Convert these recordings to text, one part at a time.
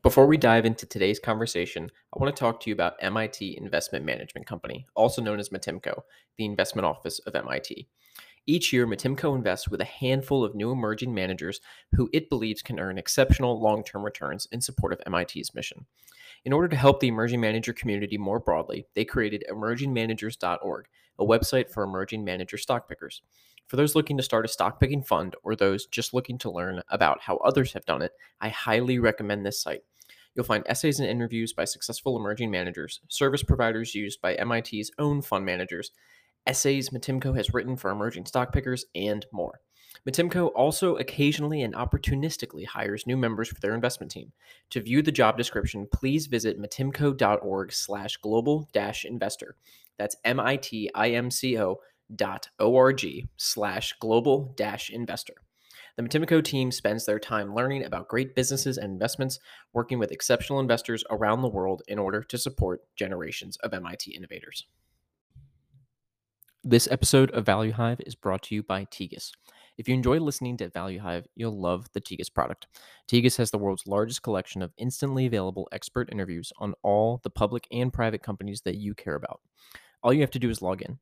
Before we dive into today's conversation, I want to talk to you about MIT Investment Management Company, also known as MITIMCo, the investment office of MIT. Each year, MITIMCo invests with a handful of new emerging managers who it believes can earn exceptional long term returns in support of MIT's mission. In order to help the emerging manager community more broadly, they created emergingmanagers.org, a website for emerging manager stock pickers. For those looking to start a stock picking fund or those just looking to learn about how others have done it, I highly recommend this site. You'll find essays and interviews by successful emerging managers, service providers used by MIT's own fund managers, essays MITIMCo has written for emerging stock pickers, and more. MITIMCo also occasionally and opportunistically hires new members for their investment team. To view the job description, please visit mitimco.org slash global dash investor. That's M-I-T-I-M-C-O dot O-R-G slash global dash investor. The MITIMCo team spends their time learning about great businesses and investments, working with exceptional investors around the world in order to support generations of MIT innovators. This episode of Value Hive is brought to you by Tegus. If you enjoy listening to Value Hive, you'll love the Tegus product. Tegus has the world's largest collection of instantly available expert interviews on all the public and private companies that you care about. All you have to do is log in.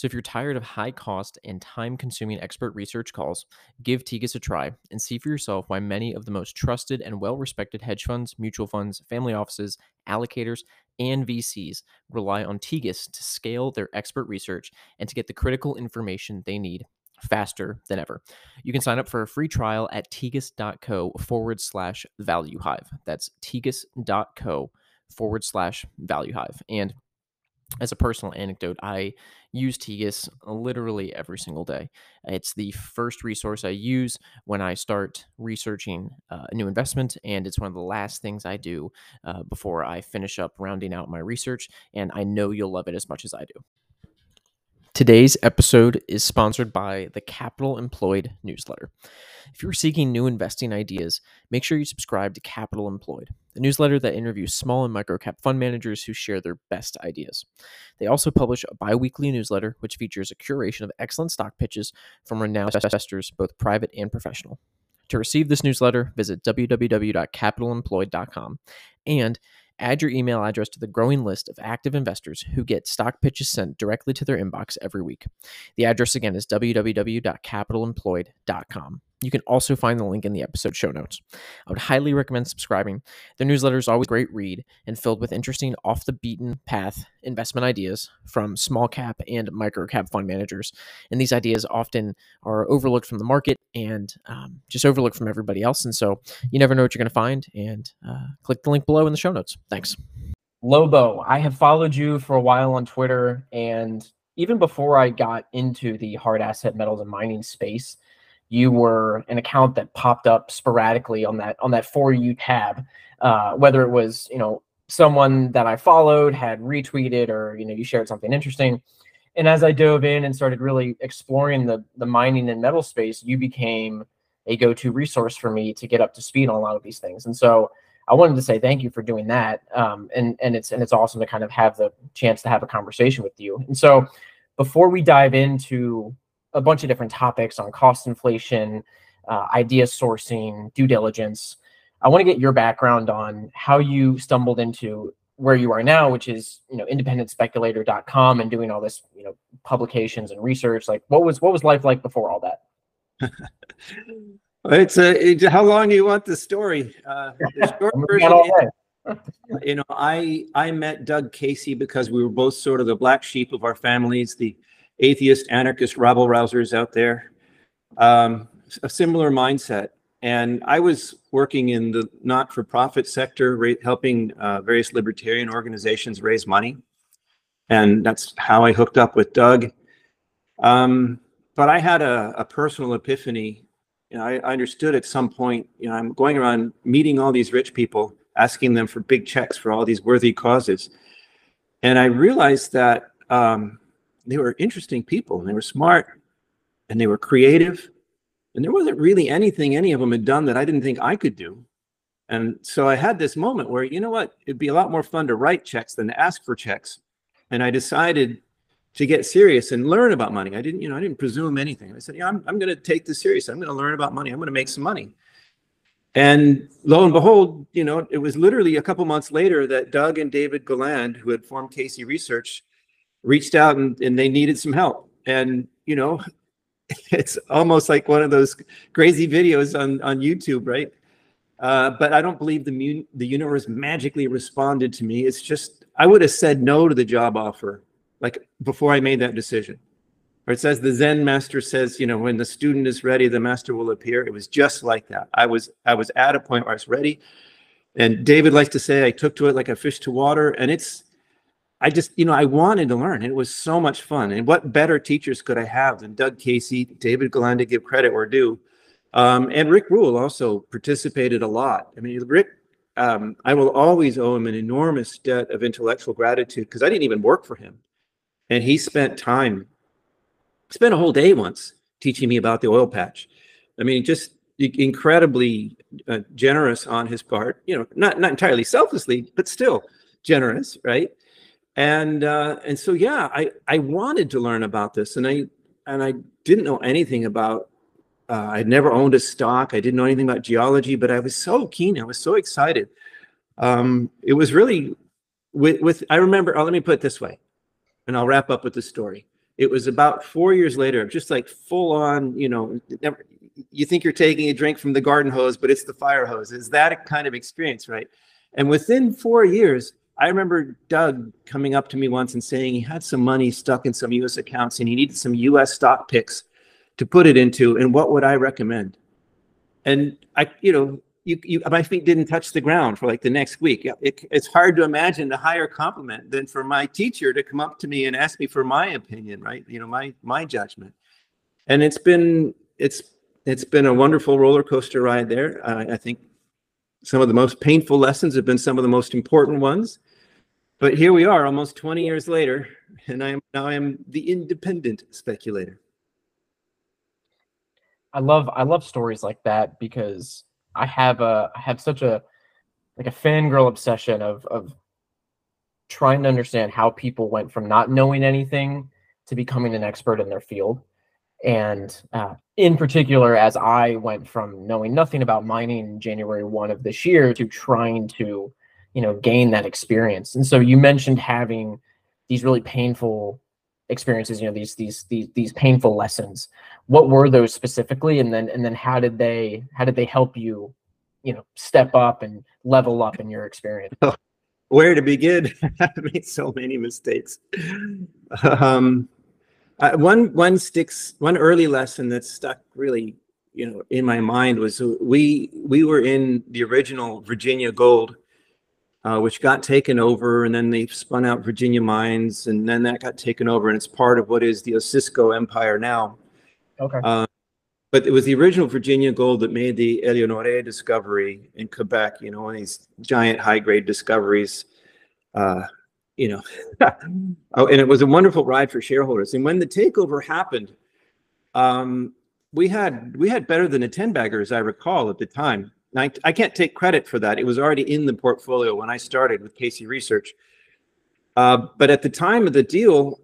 So if you're tired of high cost and time consuming expert research calls, give Tegus a try and see for yourself why many of the most trusted and well respected hedge funds, mutual funds, family offices, allocators, and VCs rely on Tegus to scale their expert research and to get the critical information they need faster than ever. You can sign up for a free trial at tegus.co forward slash value hive. That's tegus.co forward slash value hive. And as a personal anecdote, I use Tegus literally every single day. It's the first resource I use when I start researching uh, a new investment, and it's one of the last things I do uh, before I finish up rounding out my research. And I know you'll love it as much as I do. Today's episode is sponsored by the Capital Employed newsletter. If you're seeking new investing ideas, make sure you subscribe to Capital Employed, the newsletter that interviews small and microcap fund managers who share their best ideas. They also publish a bi weekly newsletter which features a curation of excellent stock pitches from renowned investors, both private and professional. To receive this newsletter, visit www.capitalemployed.com and Add your email address to the growing list of active investors who get stock pitches sent directly to their inbox every week. The address again is www.capitalemployed.com. You can also find the link in the episode show notes. I would highly recommend subscribing. Their newsletter is always a great read and filled with interesting off the beaten path investment ideas from small cap and micro cap fund managers. And these ideas often are overlooked from the market and um, just overlooked from everybody else. And so you never know what you're going to find. And uh, click the link below in the show notes. Thanks. Lobo, I have followed you for a while on Twitter. And even before I got into the hard asset metals and mining space, you were an account that popped up sporadically on that on that for you tab uh, whether it was you know someone that i followed had retweeted or you know you shared something interesting. And as i dove in and started really exploring the the mining and metal space you became a go-to resource for me to get up to speed on a lot of these things. And so i wanted to say thank you for doing that um, and and it's and it's awesome to kind of have the chance to have a conversation with you. And so before we dive into a bunch of different topics on cost inflation, uh, idea sourcing, due diligence. I want to get your background on how you stumbled into where you are now, which is you know independentspeculator.com and doing all this you know publications and research. Like, what was what was life like before all that? it's a it, how long do you want the story? Uh, the short version is, you know, I I met Doug Casey because we were both sort of the black sheep of our families, the atheist, anarchist, rabble rousers out there. Um, a similar mindset. And I was working in the not for profit sector, helping uh, various libertarian organizations raise money. And that's how I hooked up with Doug. Um, but I had a, a personal epiphany. You know, I, I, understood at some point, you know, I'm going around meeting all these rich people, asking them for big checks for all these worthy causes. And I realized that um, they were interesting people and they were smart and they were creative. And there wasn't really anything any of them had done that I didn't think I could do. And so I had this moment where, you know what, it'd be a lot more fun to write checks than to ask for checks. And I decided to get serious and learn about money. I didn't, you know, I didn't presume anything. I said, yeah, I'm, I'm going to take this serious. I'm going to learn about money. I'm going to make some money. And lo and behold, you know, it was literally a couple months later that Doug and David Galland, who had formed Casey Research, reached out and, and they needed some help. And, you know, it's almost like one of those crazy videos on, on YouTube, right? Uh, but I don't believe the, the universe magically responded to me. It's just, I would have said no to the job offer, like before I made that decision. Or it says the Zen master says, you know, when the student is ready, the master will appear. It was just like that. I was, I was at a point where I was ready. And David likes to say, I took to it like a fish to water. And it's, I just, you know, I wanted to learn. It was so much fun. And what better teachers could I have than Doug Casey, David Galland to give credit or due. Um, and Rick Rule also participated a lot. I mean, Rick, um, I will always owe him an enormous debt of intellectual gratitude because I didn't even work for him. And he spent time, spent a whole day once teaching me about the oil patch. I mean, just incredibly uh, generous on his part, you know, not, not entirely selflessly, but still generous, right? And uh, and so yeah, I I wanted to learn about this, and I and I didn't know anything about uh, I'd never owned a stock. I didn't know anything about geology, but I was so keen. I was so excited. Um, it was really with, with I remember, oh, let me put it this way, and I'll wrap up with the story. It was about four years later, just like full on, you know, never, you think you're taking a drink from the garden hose, but it's the fire hose. Is that kind of experience, right? And within four years, I remember Doug coming up to me once and saying he had some money stuck in some US accounts and he needed some US stock picks to put it into and what would I recommend? And I, you know, you, you, my feet didn't touch the ground for like the next week. It, it's hard to imagine a higher compliment than for my teacher to come up to me and ask me for my opinion, right? You know, my my judgment. And it's been it's it's been a wonderful roller coaster ride there. I think some of the most painful lessons have been some of the most important ones. But here we are, almost 20 years later, and I am now I am the independent speculator. I love I love stories like that because I have a I have such a like a fangirl obsession of of trying to understand how people went from not knowing anything to becoming an expert in their field. And uh, in particular, as I went from knowing nothing about mining January 1 of this year to trying to, you know, gain that experience. And so you mentioned having these really painful experiences you know these these these these painful lessons. What were those specifically? And then and then how did they how did they help you you know step up and level up in your experience? Oh, where to begin? I've made so many mistakes. Um one one sticks one early lesson that stuck really you know in my mind was we we were in the original virginia gold uh, which got taken over, and then they spun out Virginia Mines, and then that got taken over, and it's part of what is the Osisko Empire now. Okay. Uh, but it was the original Virginia gold that made the Éléonore discovery in Quebec. You know, one of these giant high-grade discoveries. Uh, you know, oh, and it was a wonderful ride for shareholders. And when the takeover happened, um, we had we had better than a ten bagger, as I recall at the time. I, can't take credit for that. It was already in the portfolio when I started with Casey Research. Uh, but at the time of the deal,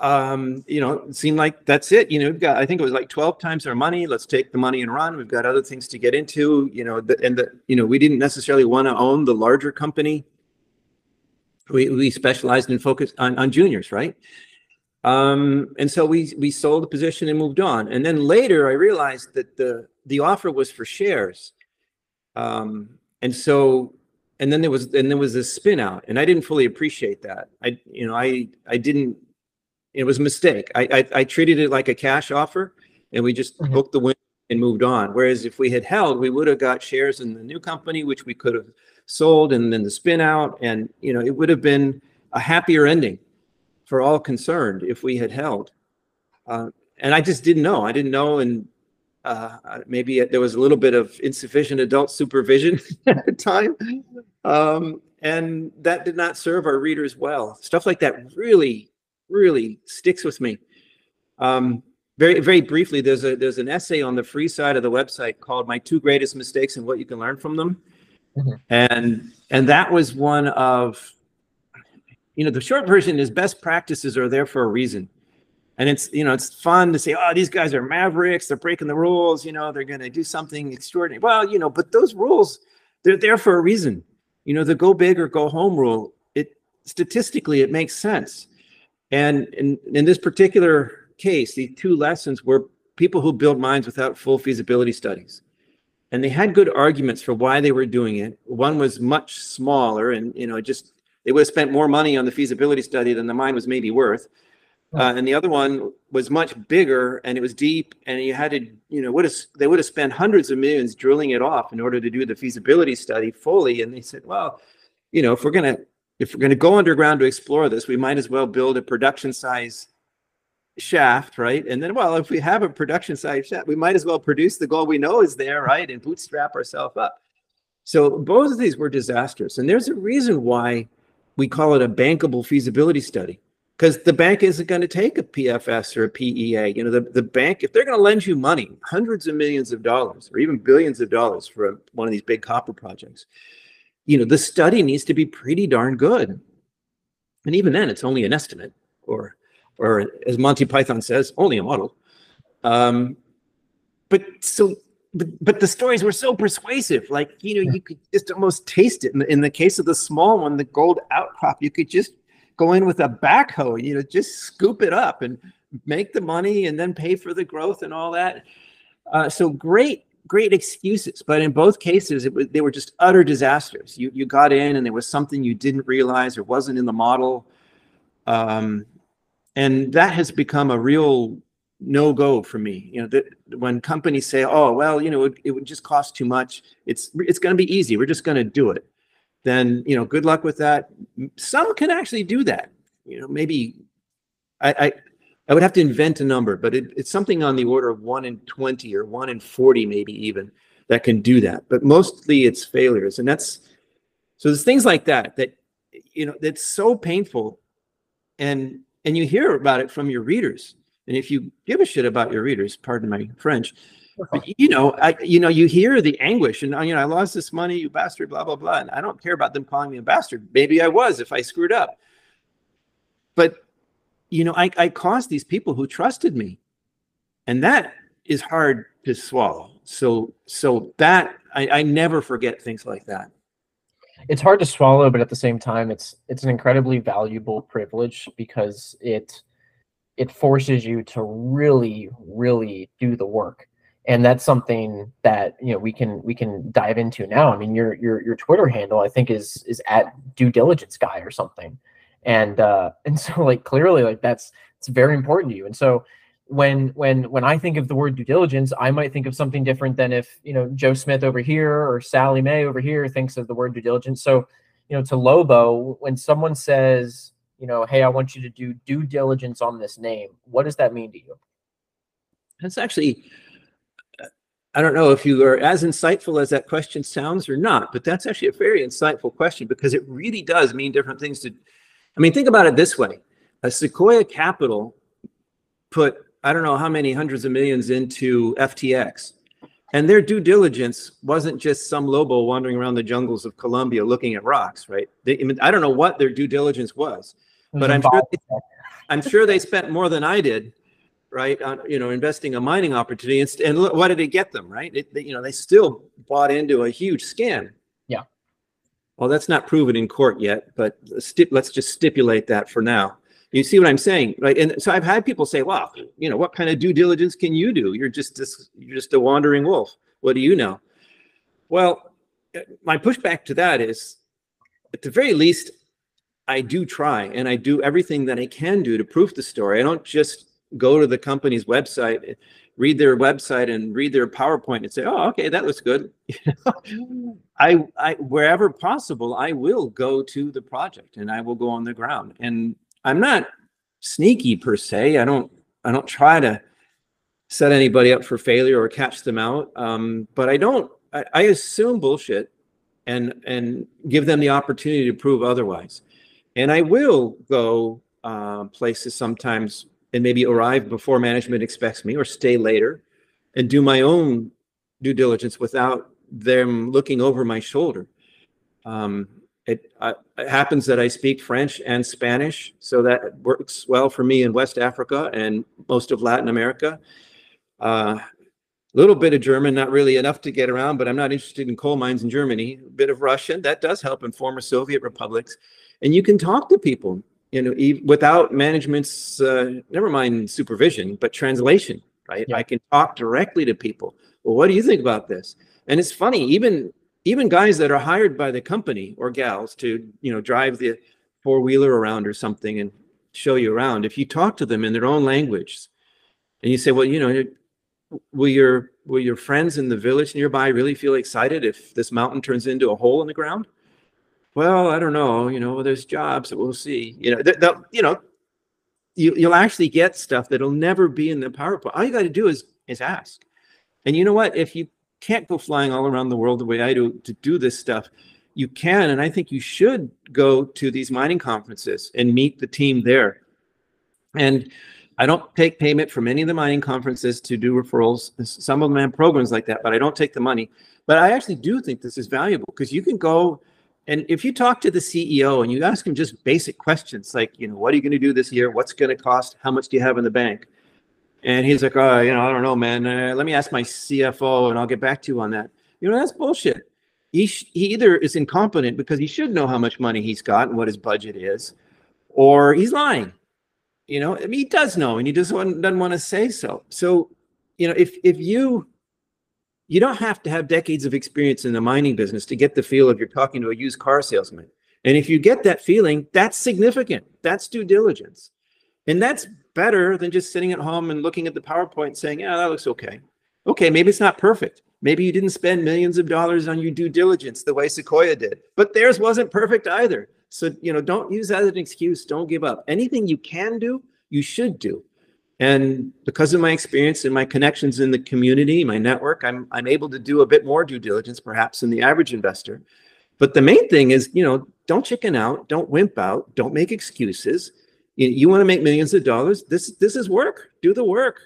um, you know, it seemed like that's it. You know, we've got, I think it was like 12 times our money. Let's take the money and run. We've got other things to get into, you know, the, and the, you know, we didn't necessarily want to own the larger company. We, we specialized and focused on, on juniors, right? Um, and so we, we sold the position and moved on. And then later I realized that the, the offer was for shares. Um, and so, and then there was, and there was this spin out and I didn't fully appreciate that. I, you know, I, I didn't, it was a mistake. I, I, I treated it like a cash offer and we just mm-hmm. booked the win and moved on. Whereas if we had held, we would have got shares in the new company, which we could have sold and then the spin out. And, you know, it would have been a happier ending for all concerned if we had held. Uh, and I just didn't know. I didn't know. And uh, maybe there was a little bit of insufficient adult supervision at the time. Um, and that did not serve our readers well. Stuff like that really, really sticks with me. Um, very, very briefly, there's a there's an essay on the free side of the website called "My Two Greatest Mistakes and What You Can Learn from Them," mm-hmm. and and that was one of, you know, the short version is best practices are there for a reason and it's you know it's fun to say oh these guys are mavericks. They're breaking the rules. You know they're going to do something extraordinary. Well you know but those rules they're there for a reason. You know the go big or go home rule it statistically it makes sense. And in, in this particular case the two lessons were people who build mines without full feasibility studies. And they had good arguments for why they were doing it. One was much smaller and you know just they would have spent more money on the feasibility study than the mine was maybe worth uh, and the other one was much bigger and it was deep and you had to you know would have they would have spent hundreds of millions drilling it off in order to do the feasibility study fully. And they said well you know if we're going to if we're going to go underground to explore this we might as well build a production size shaft right? And then well if we have a production size shaft we might as well produce the gold we know is there right and bootstrap ourselves up. So both of these were disasters and there's a reason why we call it a bankable feasibility study because the bank isn't going to take a PFS or a PEA. You know, the, the bank, if they're going to lend you money, hundreds of millions of dollars or even billions of dollars for a, one of these big copper projects, you know, the study needs to be pretty darn good. And even then, it's only an estimate, or, or as Monty Python says, only a model. Um, but so, but, but the stories were so persuasive. Like, you know, you could just almost taste it. In the, in the case of the small one, the gold outcrop, you could just go in with a backhoe, you know, just scoop it up and make the money and then pay for the growth and all that. Uh, so great, great excuses. But in both cases, it was, they were just utter disasters. You, you got in and there was something you didn't realize or wasn't in the model. Um, and that has become a real no go for me. You know, that when companies say, "Oh, well, you know, it, it would just cost too much. It's it's going to be easy. We're just going to do it." Then you know good luck with that. Some can actually do that. You know maybe i i, I would have to invent a number but it, it's something on the order of 1 in 20 or 1 in 40 maybe even that can do that but mostly it's failures. And that's so there's things like that that you know that's so painful. And and you hear about it from your readers. And if you give a shit about your readers pardon my french you know, I you know, you hear the anguish, and oh, you know, I lost this money, you bastard, blah blah blah. And I don't care about them calling me a bastard. Maybe I was if I screwed up. But you know, I, I caused these people who trusted me, and that is hard to swallow. So so that I, I never forget things like that. It's hard to swallow, but at the same time, it's it's an incredibly valuable privilege because it it forces you to really really do the work and that's something that you know we can we can dive into now. I mean, your your your Twitter handle I think is is at due diligence guy or something, and uh, and so like clearly like that's it's very important to you. And so when when when I think of the word due diligence, I might think of something different than if you know Joe Smith over here or Sally May over here thinks of the word due diligence. So you know to Lobo, when someone says you know, hey, I want you to do due diligence on this name, what does that mean to you? That's actually I don't know if you are as insightful as that question sounds or not, but that's actually a very insightful question because it really does mean different things to. I mean, think about it this way: a Sequoia Capital put I don't know how many hundreds of millions into FTX, and their due diligence wasn't just some lobo wandering around the jungles of Colombia looking at rocks, right? They, I, mean, I don't know what their due diligence was, but I'm sure they, I'm sure they spent more than I did right? On, you know, investing a mining opportunity, and, and look, what did it get them, right? It, they, you know, they still bought into a huge scam. Yeah. Well, that's not proven in court yet, but let's just stipulate that for now. You see what I'm saying, right? And so I've had people say, "Well, you know, what kind of due diligence can you do? You're just this, you're just a wandering wolf. What do you know?" Well, my pushback to that is, at the very least, I do try and I do everything that I can do to prove the story. I don't just go to the company's website, read their website and read their PowerPoint and say, oh, okay, that looks good. I, I, wherever possible, I will go to the project and I will go on the ground. And I'm not sneaky per se. I don't, I don't try to set anybody up for failure or catch them out. Um, but I don't, I, I assume bullshit and, and give them the opportunity to prove otherwise. And I will go uh, places sometimes and maybe arrive before management expects me or stay later and do my own due diligence without them looking over my shoulder. Um, It, it happens that I speak French and Spanish, so that works well for me in West Africa and most of Latin America. A uh, little bit of German, not really enough to get around, but I'm not interested in coal mines in Germany. A bit of Russian, that does help in former Soviet republics. And you can talk to people, you know, without management's, uh, never mind supervision, but translation, right? Yeah. I can talk directly to people. Well, what do you think about this? And it's funny, even even guys that are hired by the company or gals to you know drive the four wheeler around or something and show you around if you talk to them in their own language and you say well you know will your will your friends in the village nearby really feel excited if this mountain turns into a hole in the ground well i don't know you know there's jobs that we'll see you know you know you, you'll actually get stuff that'll never be in the powerpoint all you got to do is is ask and you know what if you can't go flying all around the world the way I do to do this stuff. You can, and I think you should go to these mining conferences and meet the team there. And I don't take payment from any of the mining conferences to do referrals. Some of them have programs like that, but I don't take the money. But I actually do think this is valuable because you can go and if you talk to the CEO and you ask him just basic questions like, you know, what are you going to do this year? What's going to cost? How much do you have in the bank? And he's like, oh, you know, I don't know, man. Uh, let me ask my CFO and I'll get back to you on that. You know, that's bullshit. He, sh- he either is incompetent because he should know how much money he's got and what his budget is, or he's lying. You know, I mean, he does know and he just doesn't want to say so. So, you know, if if you you don't have to have decades of experience in the mining business to get the feel of you're talking to a used car salesman. And if you get that feeling, that's significant. That's due diligence. And that's better than just sitting at home and looking at the PowerPoint saying, yeah, that looks okay. Okay, maybe it's not perfect. Maybe you didn't spend millions of dollars on your due diligence the way Sequoia did, but theirs wasn't perfect either. So, you know, don't use that as an excuse. Don't give up. Anything you can do, you should do. And because of my experience and my connections in the community, my network, I'm, I'm able to do a bit more due diligence perhaps than the average investor. But the main thing is, you know, don't chicken out, don't wimp out, don't make excuses. You, you want to make millions of dollars? This this is work. Do the work.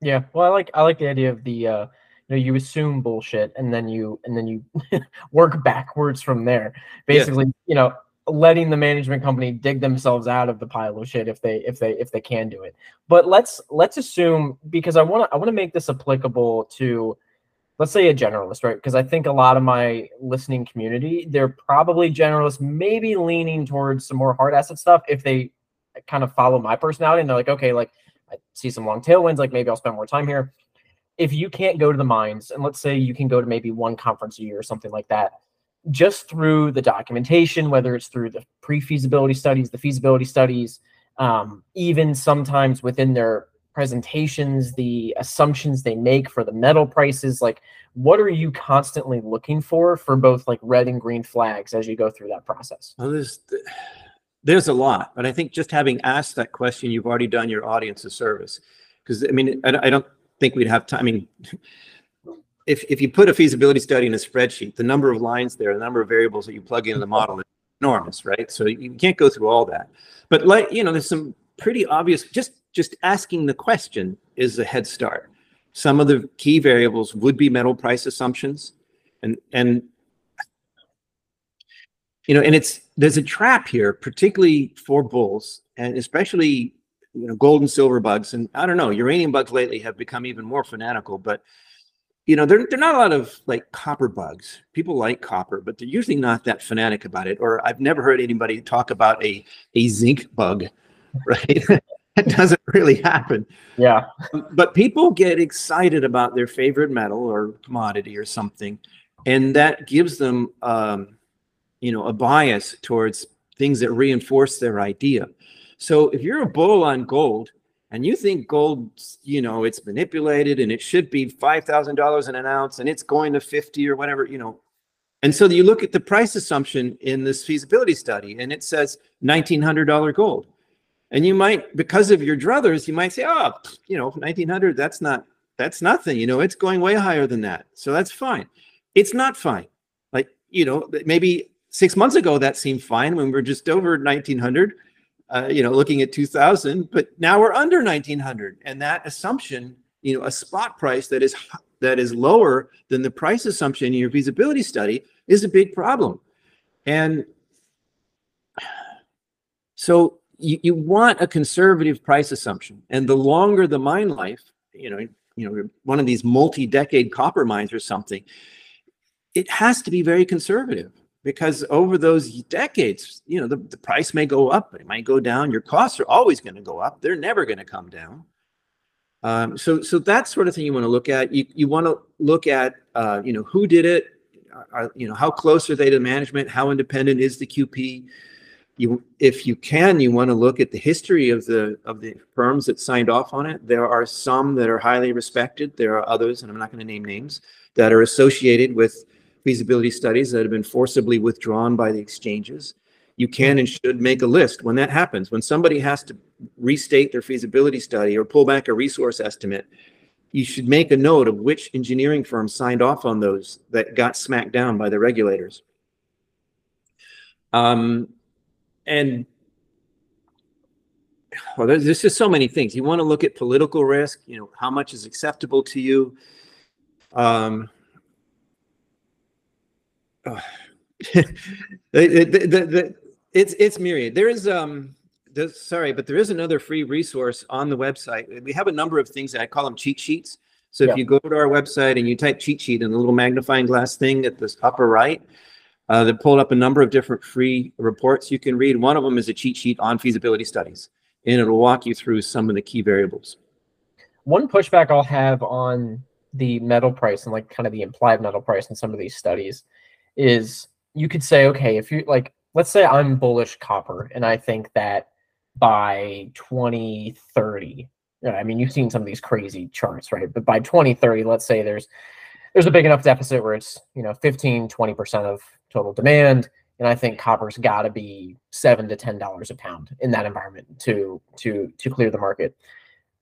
Yeah. Well i like i like the idea of the uh you know you assume bullshit and then you and then you work backwards from there. Basically yeah. you know letting the management company dig themselves out of the pile of shit if they if they if they can do it but let's let's assume because i want to i want to make this applicable to let's say a generalist right because i think a lot of my listening community they're probably generalists maybe leaning towards some more hard asset stuff if they kind of follow my personality and they're like, okay, like I see some long tailwinds, like maybe I'll spend more time here. If you can't go to the mines, and let's say you can go to maybe one conference a year or something like that, just through the documentation, whether it's through the pre-feasibility studies, the feasibility studies, um, even sometimes within their presentations, the assumptions they make for the metal prices, like what are you constantly looking for for both like red and green flags as you go through that process? Well, there's there's a lot, but I think just having asked that question, you've already done your audience a service. Because I mean, I, I don't think we'd have time. I mean, if if you put a feasibility study in a spreadsheet, the number of lines there, the number of variables that you plug into the mm-hmm. model is enormous, right? So you can't go through all that. But like you know, there's some pretty obvious. Just just asking the question is a head start. Some of the key variables would be metal price assumptions, and and you know, and it's there's a trap here, particularly for bulls, and especially you know gold and silver bugs. And I don't know, uranium bugs lately have become even more fanatical, but you know, they're they're not a lot of like copper bugs. People like copper, but they're usually not that fanatic about it. Or I've never heard anybody talk about a a zinc bug, right? that doesn't really happen. Yeah. But people get excited about their favorite metal or commodity or something, and that gives them um, you know, a bias towards things that reinforce their idea. So if you're a bull on gold and you think gold, you know, it's manipulated and it should be $5,000 an ounce and it's going to 50 or whatever, you know. And so you look at the price assumption in this feasibility study and it says $1,900 gold. And you might, because of your druthers, you might say, oh, you know, 1900, that's not, that's nothing. You know, it's going way higher than that. So that's fine. It's not fine. Like, you know, maybe six months ago that seemed fine when we are just over 1900 uh, you know looking at 2000 but now we're under 1900 and that assumption you know a spot price that is that is lower than the price assumption in your feasibility study is a big problem. And so you, you want a conservative price assumption. And the longer the mine life, you know, you know, one of these multi-decade copper mines or something, it has to be very conservative because over those decades, you know, the, the price may go up, it might go down. Your costs are always going to go up. They're never going to come down. Um, so, so that sort of thing you want to look at. You, you want to look at, uh, you know, who did it, are, you know, how close are they to management? How independent is the QP? You, if you can, you want to look at the history of the of the firms that signed off on it. There are some that are highly respected. There are others, and I'm not going to name names, that are associated with feasibility studies that have been forcibly withdrawn by the exchanges. You can and should make a list when that happens. When somebody has to restate their feasibility study or pull back a resource estimate, you should make a note of which engineering firm signed off on those that got smacked down by the regulators. Um, and well, there's, there's just so many things. You want to look at political risk, you know, how much is acceptable to you. Um, oh, the, the, the, it's it's myriad. There is um sorry, but there is another free resource on the website. We have a number of things that I call them cheat sheets. So if you go to our website and you type cheat sheet in the little magnifying glass thing at the upper right, uh, they pulled up a number of different free reports you can read. One of them is a cheat sheet on feasibility studies, and it'll walk you through some of the key variables. One pushback I'll have on the metal price and like kind of the implied metal price in some of these studies is you could say, okay, if you like, let's say I'm bullish copper and I think that by 2030, I mean, you've seen some of these crazy charts, right? But by 2030, let's say there's there's a big enough deficit where it's, you know, 15, 20% of total demand. And I think copper's got to be seven to ten dollars a pound in that environment to to to clear the market.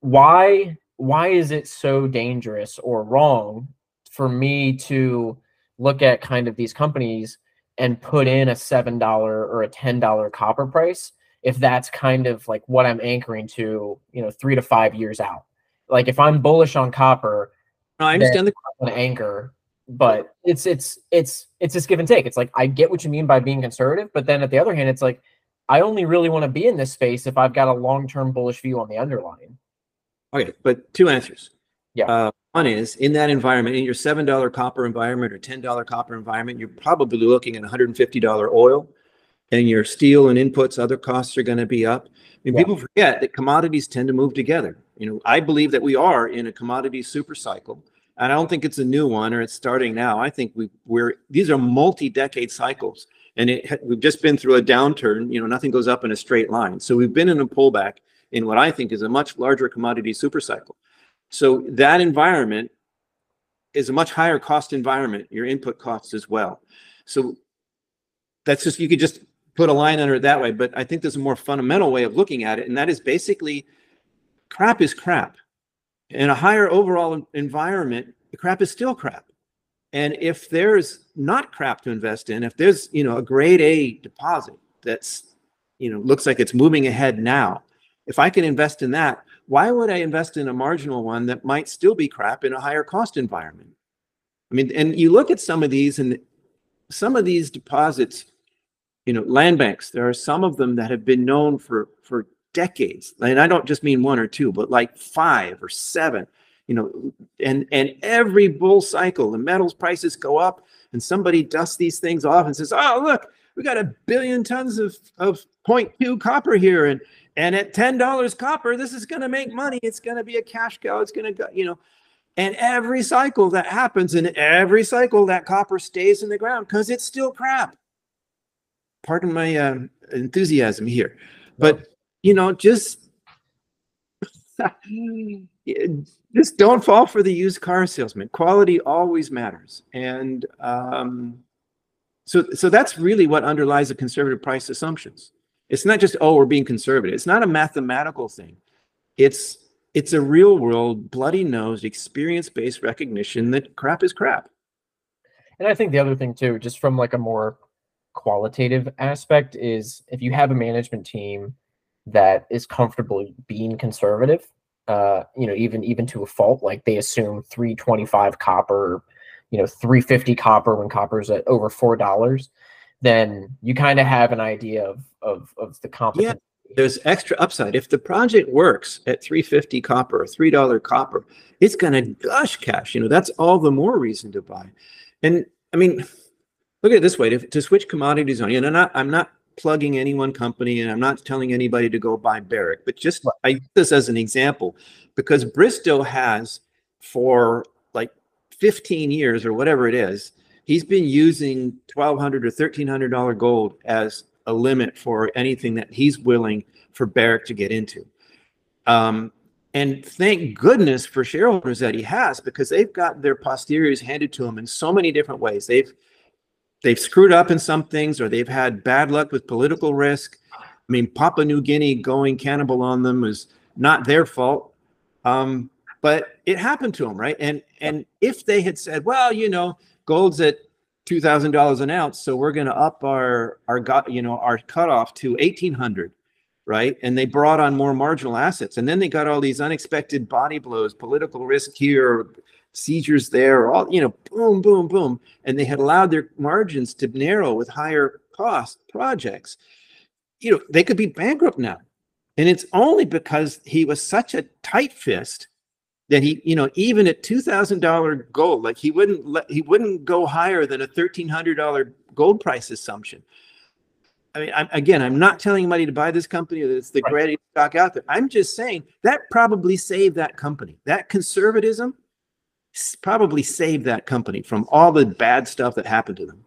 Why why is it so dangerous or wrong for me to look at kind of these companies and put in a seven dollar or a ten dollar copper price if that's kind of like what I'm anchoring to, you know, three to five years out. Like if I'm bullish on copper, I understand the an anchor, but it's it's it's it's this give and take. It's like I get what you mean by being conservative, but then at the other hand, it's like I only really want to be in this space if I've got a long term bullish view on the underlying. Okay, but two answers. Yeah. Uh, one is in that environment, in your seven dollar copper environment or ten dollar copper environment, you're probably looking at 150 dollar oil, and your steel and inputs, other costs are going to be up. I mean, yeah. people forget that commodities tend to move together. You know, I believe that we are in a commodity super cycle, and I don't think it's a new one or it's starting now. I think we we're these are multi-decade cycles, and it we've just been through a downturn. You know, nothing goes up in a straight line, so we've been in a pullback in what I think is a much larger commodity super cycle. So that environment is a much higher cost environment, your input costs as well. So that's just, you could just put a line under it that way. But I think there's a more fundamental way of looking at it. And that is basically crap is crap. In a higher overall environment, the crap is still crap. And if there's not crap to invest in, if there's, you know, a grade A deposit that's, you know, looks like it's moving ahead now, if I can invest in that, why would I invest in a marginal one that might still be crap in a higher cost environment? I mean, and you look at some of these and some of these deposits, you know, land banks, there are some of them that have been known for, for decades. And I don't just mean one or two, but like five or seven, you know, and, and every bull cycle, the metals prices go up and somebody dusts these things off and says, oh, look, we got a billion tons of, of 0.2 copper here. And, and at $10 copper, this is going to make money. It's going to be a cash cow. It's going to go, you know, and every cycle that happens, and every cycle that copper stays in the ground because it's still crap. Pardon my uh, enthusiasm here, but you know, just just don't fall for the used car salesman. Quality always matters, and um, so so that's really what underlies the conservative price assumptions. It's not just, oh, we're being conservative. It's not a mathematical thing. It's it's a real world, bloody nosed, experience based recognition that crap is crap. And I think the other thing too, just from like a more qualitative aspect, is if you have a management team that is comfortable being conservative, uh, you know, even even to a fault, like they assume 325 copper, you know, 350 copper when copper's at over four dollars then you kind of have an idea of of, of the competition. Yeah, there's extra upside. If the project works at 350 copper or $3 copper, it's going to gush cash. You know, that's all the more reason to buy. And I mean, look at it this way: to, to switch commodities on you, know, not, I'm not plugging any one company, and I'm not telling anybody to go buy Barrick, but just I use this as an example because Bristow has for like 15 years or whatever it is, he's been using 1200 or 1300 dollar gold as a limit for anything that he's willing for Barrick to get into. Um, and thank goodness for shareholders that he has because they've got their posteriors handed to them in so many different ways. They've they've screwed up in some things or they've had bad luck with political risk. I mean, Papua New Guinea going cannibal on them was not their fault. Um, but it happened to them, right? And and if they had said, well, you know, gold's at two thousand dollars an ounce, so we're going to up our our you know our cutoff to eighteen hundred, right? And they brought on more marginal assets, and then they got all these unexpected body blows, political risk here, seizures there, all you know, boom, boom, boom, and they had allowed their margins to narrow with higher cost projects. You know, they could be bankrupt now. And it's only because he was such a tight fist that he, you know, even at two thousand dollar gold, like he wouldn't let he wouldn't go higher than a thirteen hundred dollar gold price assumption. I mean, I'm, again, I'm not telling anybody to buy this company or that it's the right. greatest stock out there. I'm just saying that probably saved that company. That conservatism probably saved that company from all the bad stuff that happened to them.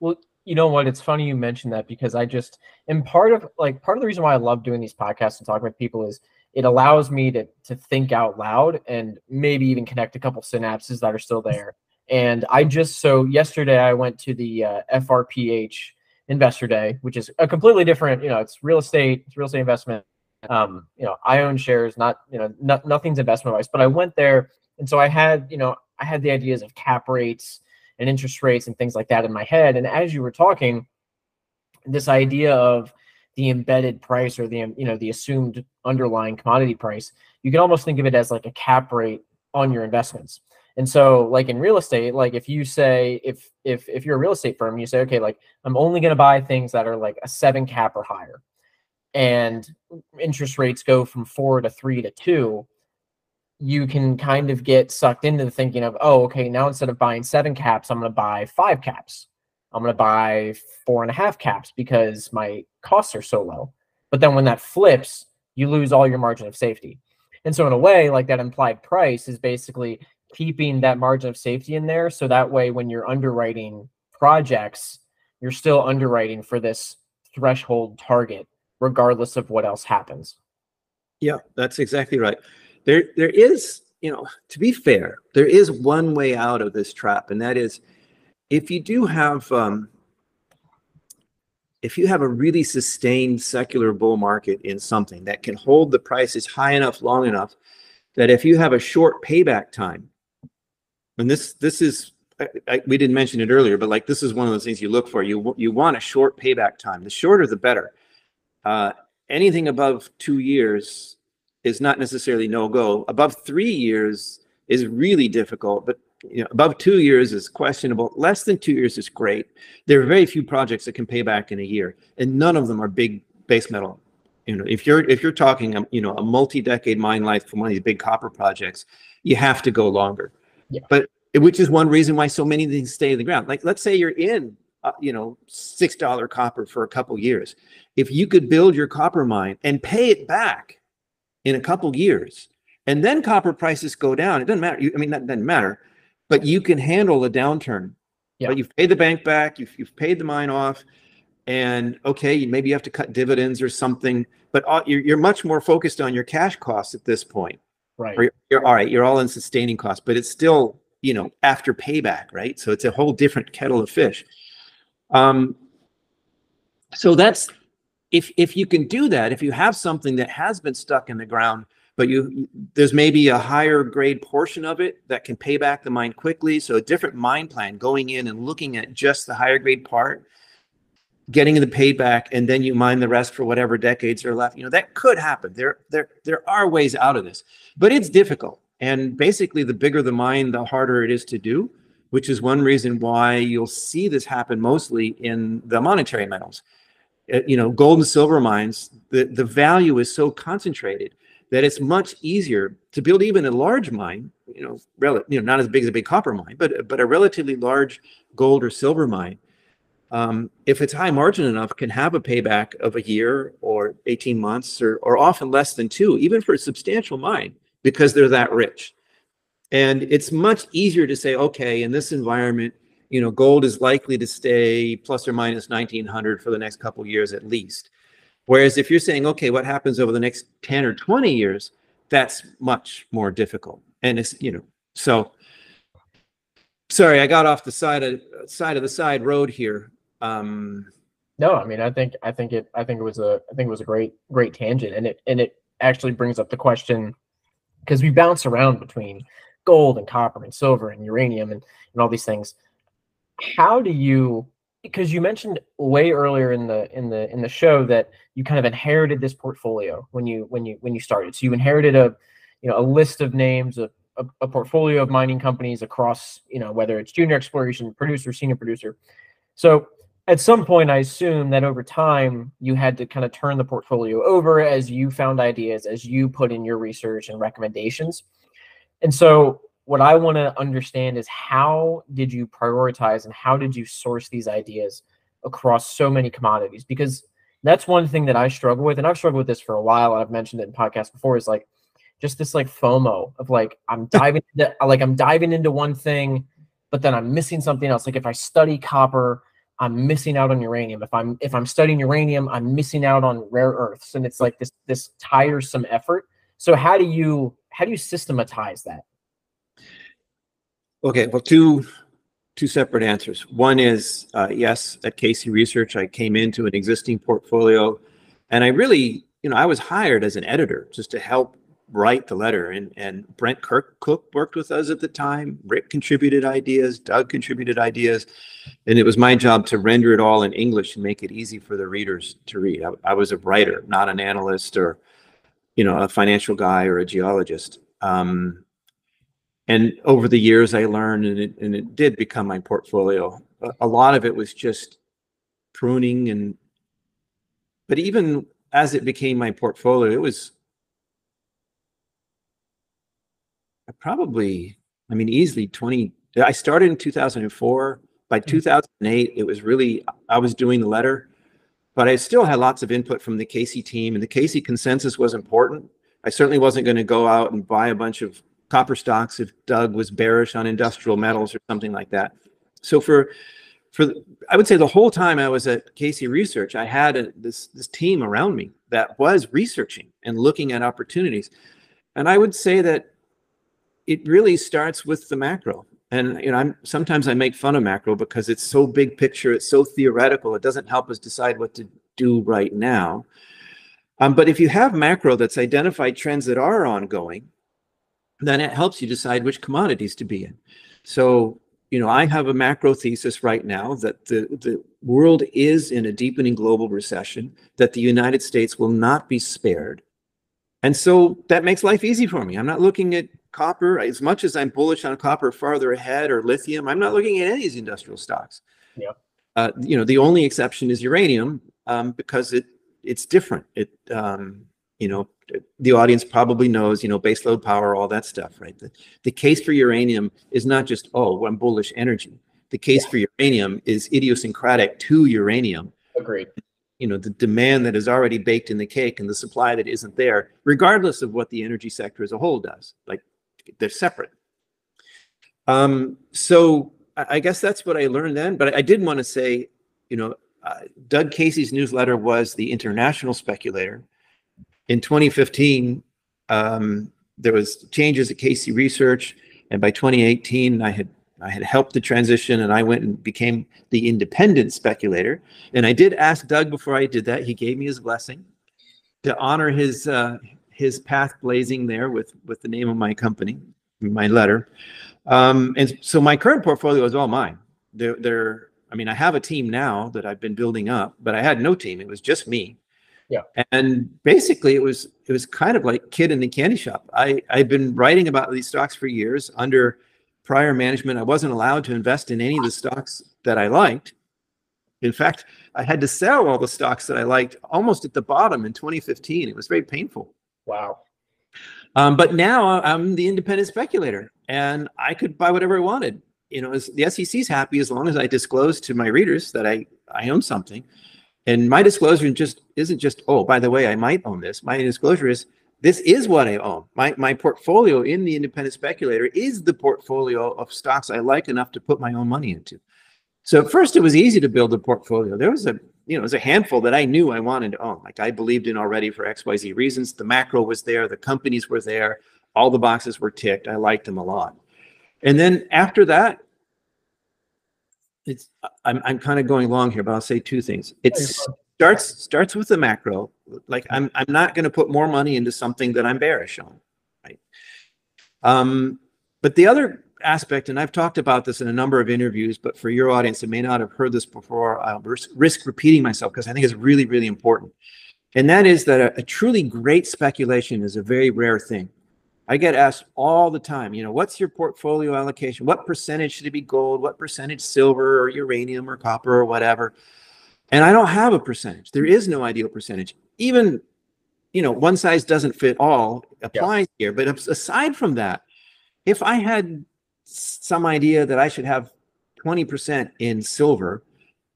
Well, you know what? It's funny you mentioned that because I just and part of like part of the reason why I love doing these podcasts and talking with people is it allows me to to think out loud and maybe even connect a couple synapses that are still there. And I just so yesterday I went to the uh, FRPH Investor Day, which is a completely different. You know, it's real estate, it's real estate investment. Um, you know, I own shares, not you know, not, nothing's investment advice. But I went there, and so I had you know, I had the ideas of cap rates and interest rates and things like that in my head. And as you were talking, this idea of the embedded price or the you know the assumed underlying commodity price you can almost think of it as like a cap rate on your investments. And so like in real estate like if you say if if if you're a real estate firm you say okay like i'm only going to buy things that are like a seven cap or higher. And interest rates go from four to three to two you can kind of get sucked into the thinking of oh okay now instead of buying seven caps i'm going to buy five caps I'm going to buy four and a half caps because my costs are so low. But then when that flips, you lose all your margin of safety. And so, in a way, like that implied price is basically keeping that margin of safety in there. So that way, when you're underwriting projects, you're still underwriting for this threshold target, regardless of what else happens. Yeah, that's exactly right. There, there is, you know, to be fair, there is one way out of this trap, and that is if you do have um, if you have a really sustained secular bull market in something that can hold the prices high enough long enough that if you have a short payback time and this this is I, I, we didn't mention it earlier but like this is one of those things you look for. You you want a short payback time. The shorter the better. Uh, anything above two years is not necessarily no go above three years is really difficult but you know, above two years is questionable. Less than two years is great. There are very few projects that can pay back in a year, and none of them are big base metal. You know, if you're if you're talking, um, you know, a multi-decade mine life for one of these big copper projects, you have to go longer. Yeah. But which is one reason why so many things stay in the ground. Like, let's say you're in, uh, you know, six dollar copper for a couple years. If you could build your copper mine and pay it back in a couple years, and then copper prices go down, it doesn't matter. You, I mean, that doesn't matter but you can handle a downturn. Yeah. But you've paid the bank back, you've, you've paid the mine off, and okay, maybe you have to cut dividends or something, but all, you're, you're much more focused on your cash costs at this point. Right. Or you're, you're all right, you're all in sustaining costs, but it's still, you know, after payback, right? So it's a whole different kettle of fish. Um, so that's if if you can do that, if you have something that has been stuck in the ground but you there's maybe a higher grade portion of it that can pay back the mine quickly. So a different mine plan going in and looking at just the higher grade part, getting the payback, and then you mine the rest for whatever decades are left. You know, that could happen. There, there, there are ways out of this, but it's difficult. And basically, the bigger the mine, the harder it is to do. which is one reason why you'll see this happen mostly in the monetary metals. Uh, you know, gold and silver mines, the, the value is so concentrated that it's much easier to build even a large mine, you know, rel- you know, not as big as a big copper mine, but but a relatively large gold or silver mine. Um, if it's high margin enough, can have a payback of a year or 18 months or, or often less than two, even for a substantial mine, because they're that rich. And it's much easier to say, okay, in this environment, you know, gold is likely to stay plus or minus 1900 for the next couple years at least. Whereas if you're saying, okay, what happens over the next 10 or 20 years, that's much more difficult. And it's, you know, so sorry, I got off the side of side of the side road here. Um no, I mean I think I think it I think it was a I think it was a great great tangent and it and it actually brings up the question because we bounce around between gold and copper and silver and uranium and, and all these things. How do you because you mentioned way earlier in the in the in the show that you kind of inherited this portfolio when you when you when you started. So you inherited a you know a list of names, a, a, a portfolio of mining companies across you know whether it's junior exploration, producer, senior producer. So at some point, I assume that over time you had to kind of turn the portfolio over as you found ideas, as you put in your research and recommendations. And so what I want to understand is how did you prioritize and how did you source these ideas across so many commodities? Because that's one thing that I struggle with, and I've struggled with this for a while. And I've mentioned it in podcasts before. Is like just this like FOMO of like I'm diving into like I'm diving into one thing, but then I'm missing something else. Like if I study copper, I'm missing out on uranium. If I'm if I'm studying uranium, I'm missing out on rare earths, and it's like this this tiresome effort. So how do you how do you systematize that? Okay, well, two two separate answers. One is uh, yes, at Casey Research, I came into an existing portfolio, and I really, you know, I was hired as an editor just to help write the letter. And and Brent Kirk Cook worked with us at the time. Rick contributed ideas. Doug contributed ideas, and it was my job to render it all in English and make it easy for the readers to read. I, I was a writer, not an analyst or, you know, a financial guy or a geologist. Um, and over the years i learned and it, and it did become my portfolio. A, lot of it was just pruning and but even as it became my portfolio it was probably i mean easily 20 i started in 2004 by hmm. 2008 it was really i was doing the letter but i still had lots of input from the casey team and the casey consensus was important. I certainly wasn't going to go out and buy a bunch of copper stocks if Doug was bearish on industrial metals or something like that. So for for I would say the whole time I was at Casey Research, I had a, this this team around me that was researching and looking at opportunities. And I would say that it really starts with the macro. And you know, I'm sometimes I make fun of macro because it's so big picture, it's so theoretical, it doesn't help us decide what to do right now. Um, but if you have macro that's identified trends that are ongoing, then it helps you decide which commodities to be in. So, you know, I have a macro thesis right now that the, the world is in a deepening global recession, that the United States will not be spared. And so that makes life easy for me. I'm not looking at copper as much as I'm bullish on copper farther ahead or lithium. I'm not looking at any of these industrial stocks. Yeah. Uh, you know, the only exception is uranium um, because it it's different. It um, you know, the audience probably knows, you know, baseload power, all that stuff, right? The, the case for uranium is not just, oh, I'm bullish energy. The case yeah. for uranium is idiosyncratic to uranium. Agreed. You know, the demand that is already baked in the cake and the supply that isn't there, regardless of what the energy sector as a whole does. Like they're separate. Um, so I guess that's what I learned then. But I did want to say, you know, uh, Doug Casey's newsletter was the international speculator in 2015, um, there was changes at Casey Research, and by 2018, I had I had helped the transition, and I went and became the independent speculator. And I did ask Doug before I did that; he gave me his blessing to honor his uh, his path blazing there with with the name of my company, my letter. Um, and so my current portfolio is all mine. They're, they're I mean, I have a team now that I've been building up, but I had no team. It was just me. Yeah. And basically it was it was kind of like kid in the candy shop. I I've been writing about these stocks for years under prior management, I wasn't allowed to invest in any of the stocks that I liked. In fact, I had to sell all the stocks that I liked almost at the bottom in 2015. It was very painful. Wow. Um, but now I'm the independent speculator and I could buy whatever I wanted. You know, the SEC's happy as long as I disclose to my readers that I, I own something. And my disclosure just isn't just, oh, by the way, I might own this. My disclosure is this is what I own. My, my portfolio in the independent speculator is the portfolio of stocks I like enough to put my own money into. So at first it was easy to build a portfolio. There was a, you know, was a handful that I knew I wanted to own. Like I believed in already for XYZ reasons. The macro was there, the companies were there, all the boxes were ticked. I liked them a lot. And then after that, it's I'm I'm kind of going long here, but I'll say two things. It starts starts with the macro. Like I'm I'm not going to put more money into something that I'm bearish on, right? Um, but the other aspect, and I've talked about this in a number of interviews, but for your audience that may not have heard this before, I'll risk, risk repeating myself because I think it's really, really important. And that is that a, a, truly great speculation is a very rare thing. I get asked all the time, you know, what's your portfolio allocation? What percentage should it be gold? What percentage silver or uranium or copper or whatever? And I don't have a percentage. There is no ideal percentage. Even, you know, one size doesn't fit all applies yeah. here. But aside from that, if I had some idea that I should have 20% in silver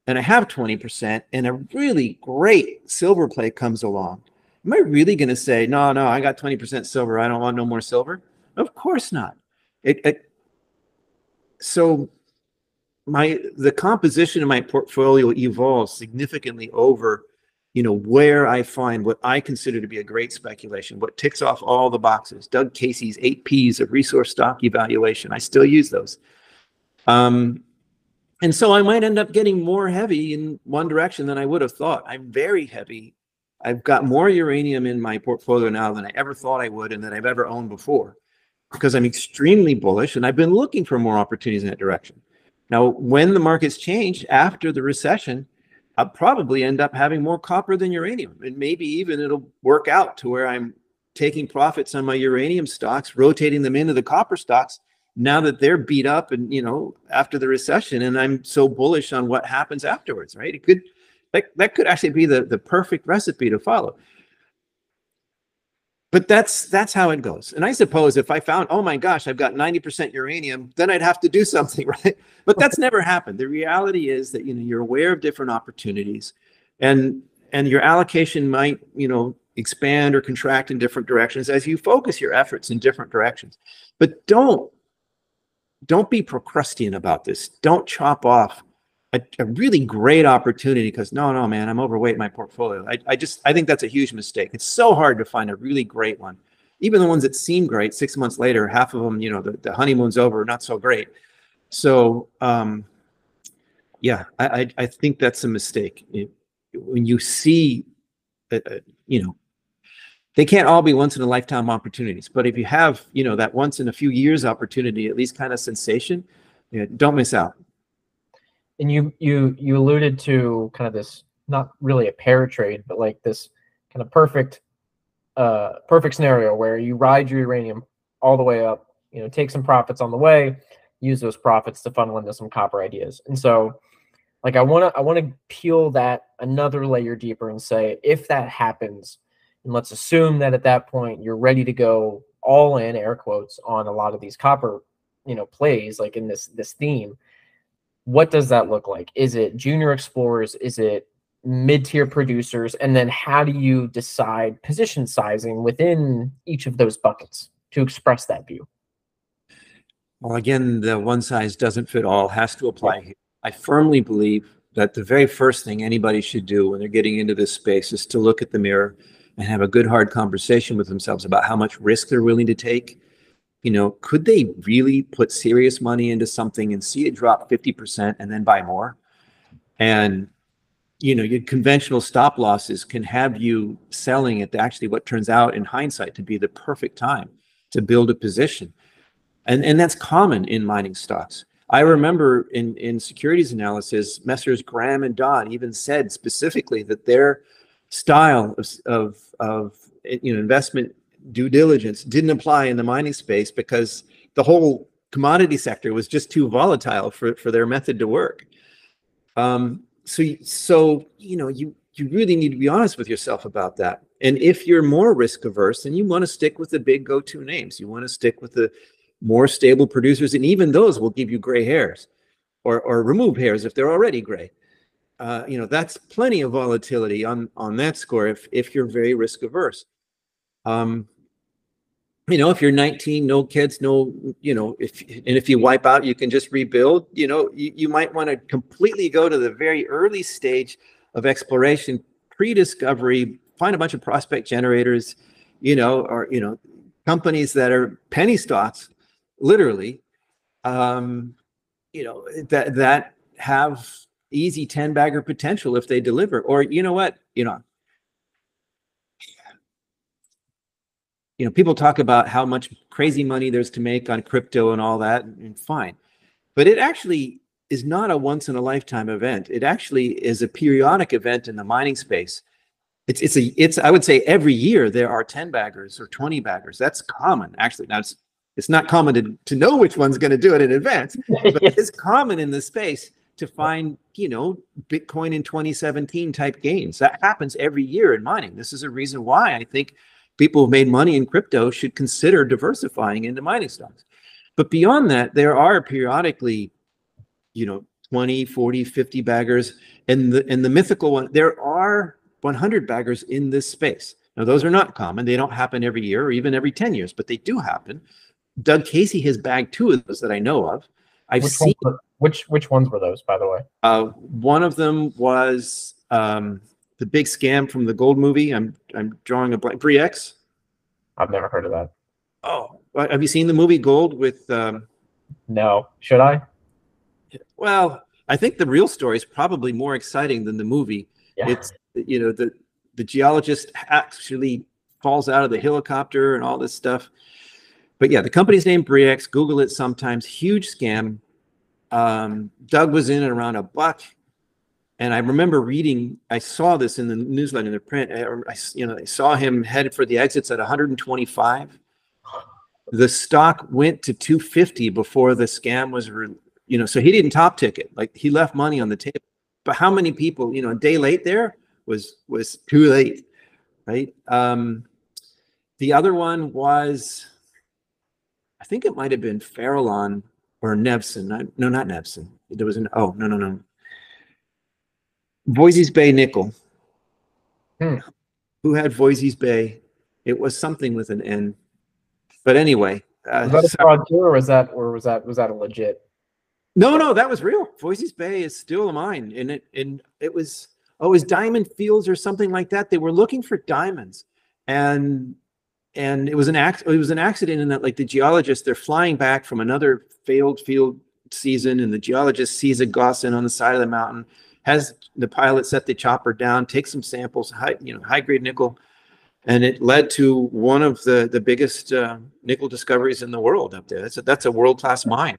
and I have 20% and a really great silver play comes along, am I really going to say, no, no, I got 20% silver. I don't want no more silver? Of course not. It, it, so my the composition of my portfolio evolves significantly over you know where i find what i consider to be a great speculation what ticks off all the boxes doug casey's eight p's of resource stock evaluation i still use those um, and so i might end up getting more heavy in one direction than i would have thought i'm very heavy i've got more uranium in my portfolio now than i ever thought i would and that i've ever owned before because i'm extremely bullish and i've been looking for more opportunities in that direction now when the markets change after the recession I'll probably end up having more copper than uranium. And maybe even it'll work out to where I'm taking profits on my uranium stocks, rotating them into the copper stocks now that they're beat up and, you know, after the recession. And I'm so bullish on what happens afterwards, right? It could, that, that could actually be the, the perfect recipe to follow. But that's that's how it goes. And i suppose if i found oh my gosh i've got 90% uranium then i'd have to do something right? But that's never happened. The reality is that you know you're aware of different opportunities and and your allocation might you know expand or contract in different directions as you focus your efforts in different directions. But don't don't be Procrustean about this. Don't chop off a, a really great opportunity because no, no, man, I'm overweight in my portfolio. I, I just I think that's a huge mistake. It's so hard to find a really great one. Even the ones that seem great, six months later, half of them, you know, the, the honeymoon's over, not so great. So um, yeah, I, I, I think that's a mistake. It, when you see, uh, uh, you know, they can't all be once in a lifetime opportunities. But if you have, you know, that once in a few years opportunity, at least kind of sensation, you know, don't miss out and you you you alluded to kind of this not really a pair trade, but like this kind of perfect uh perfect scenario where you ride your uranium all the way up, you know, take some profits on the way, use those profits to funnel into some copper ideas. And so like I want to I want to peel that another layer deeper and say if that happens and let's assume that at that point you're ready to go all in air quotes on a lot of these copper you know plays like in this this theme what does that look like? Is it junior explorers? Is it mid-tier producers? And then how do you decide position sizing within each of those buckets to express that view? Well, again, the one size doesn't fit all has to apply here. I firmly believe that the very first thing anybody should do when they're getting into this space is to look at the mirror and have a good hard conversation with themselves about how much risk they're willing to take you know, could they really put serious money into something and see it drop 50% and then buy more? And, you know, your conventional stop losses can have you selling at actually what turns out in hindsight to be the perfect time to build a position. And, and that's common in mining stocks. I remember in, in securities analysis, Messrs. Graham and Dodd even said specifically that their style of, of, of you know investment due diligence didn't apply in the mining space because the whole commodity sector was just too volatile for, for their method to work. Um, so, so, you know, you, you really need to be honest with yourself about that. And if you're more risk averse, then you want to stick with the big go-to names. You want to stick with the more stable producers, and even those will give you gray hairs or, or remove hairs if they're already gray. Uh, you know, that's plenty of volatility on, on that score if, if you're very risk averse. Um, you know, if you're 19, no kids, no, you know, if and if you wipe out, you can just rebuild. You know, you, you might want to completely go to the very early stage of exploration, pre-discovery, find a bunch of prospect generators, you know, or you know, companies that are penny stocks, literally, um, you know, that that have easy 10 bagger potential if they deliver. Or you know what, you know, you know, people talk about how much crazy money there's to make on crypto and all that, and fine. But it actually is not a once in a lifetime event. It actually is a periodic event in the mining space. It's it's a it's I would say every year there are 10 baggers or 20 baggers. That's common actually. Now it's it's not common to, to know which one's going to do it in advance, but it's common in the space to find, you know, Bitcoin in 2017 type gains. That happens every year in mining. This is a reason why I think people who've made money in crypto should consider diversifying into mining stocks. But beyond that, there are periodically, you know, 20, 40, 50 baggers. And the and the mythical one, there are 100 baggers in this space. Now, those are not common. They don't happen every year or even every 10 years, but they do happen. Doug Casey has bagged two of those that I know of. I've which seen were, which which ones were those, by the way? Uh, one of them was um, the big scam from the gold movie. I'm I'm drawing a blank. Bre-X. I've never heard of that. Oh, have you seen the movie Gold with? Um, no. Should I? Well, I think the real story is probably more exciting than the movie. Yeah. It's you know the the geologist actually falls out of the helicopter and all this stuff. But yeah, the company's name Bre-X. Google it sometimes. Huge scam. Um, Doug was in at around a buck. And I remember reading, I saw this in the newsletter in the print. I, I, you know, I saw him headed for the exits at 125. The stock went to 250 before the scam was, re, you know, so he didn't top ticket. Like he left money on the table. But how many people, you know, a day late there was was too late, right? Um, the other one was, I think it might have been Farallon or Nevsun. no, not Nevsun. There was an oh no no no Voisey's Bay nickel. Hmm. Who had Voisey's Bay? It was something with an N. But anyway, uh, was that a fraud too, or was that, or was that, was that a legit? No, no, that was real. Voisey's Bay is still a mine, and it, and it was, oh, it was Diamond Fields or something like that. They were looking for diamonds, and and it was an act. It was an accident in that, like the geologists, they're flying back from another failed field season, and the geologist sees a gossan on the side of the mountain has the pilot set the chopper down, take some samples, high, you know, high grade nickel, and it led to one of the the biggest uh, nickel discoveries in the world up there. That's a, that's a world class mine.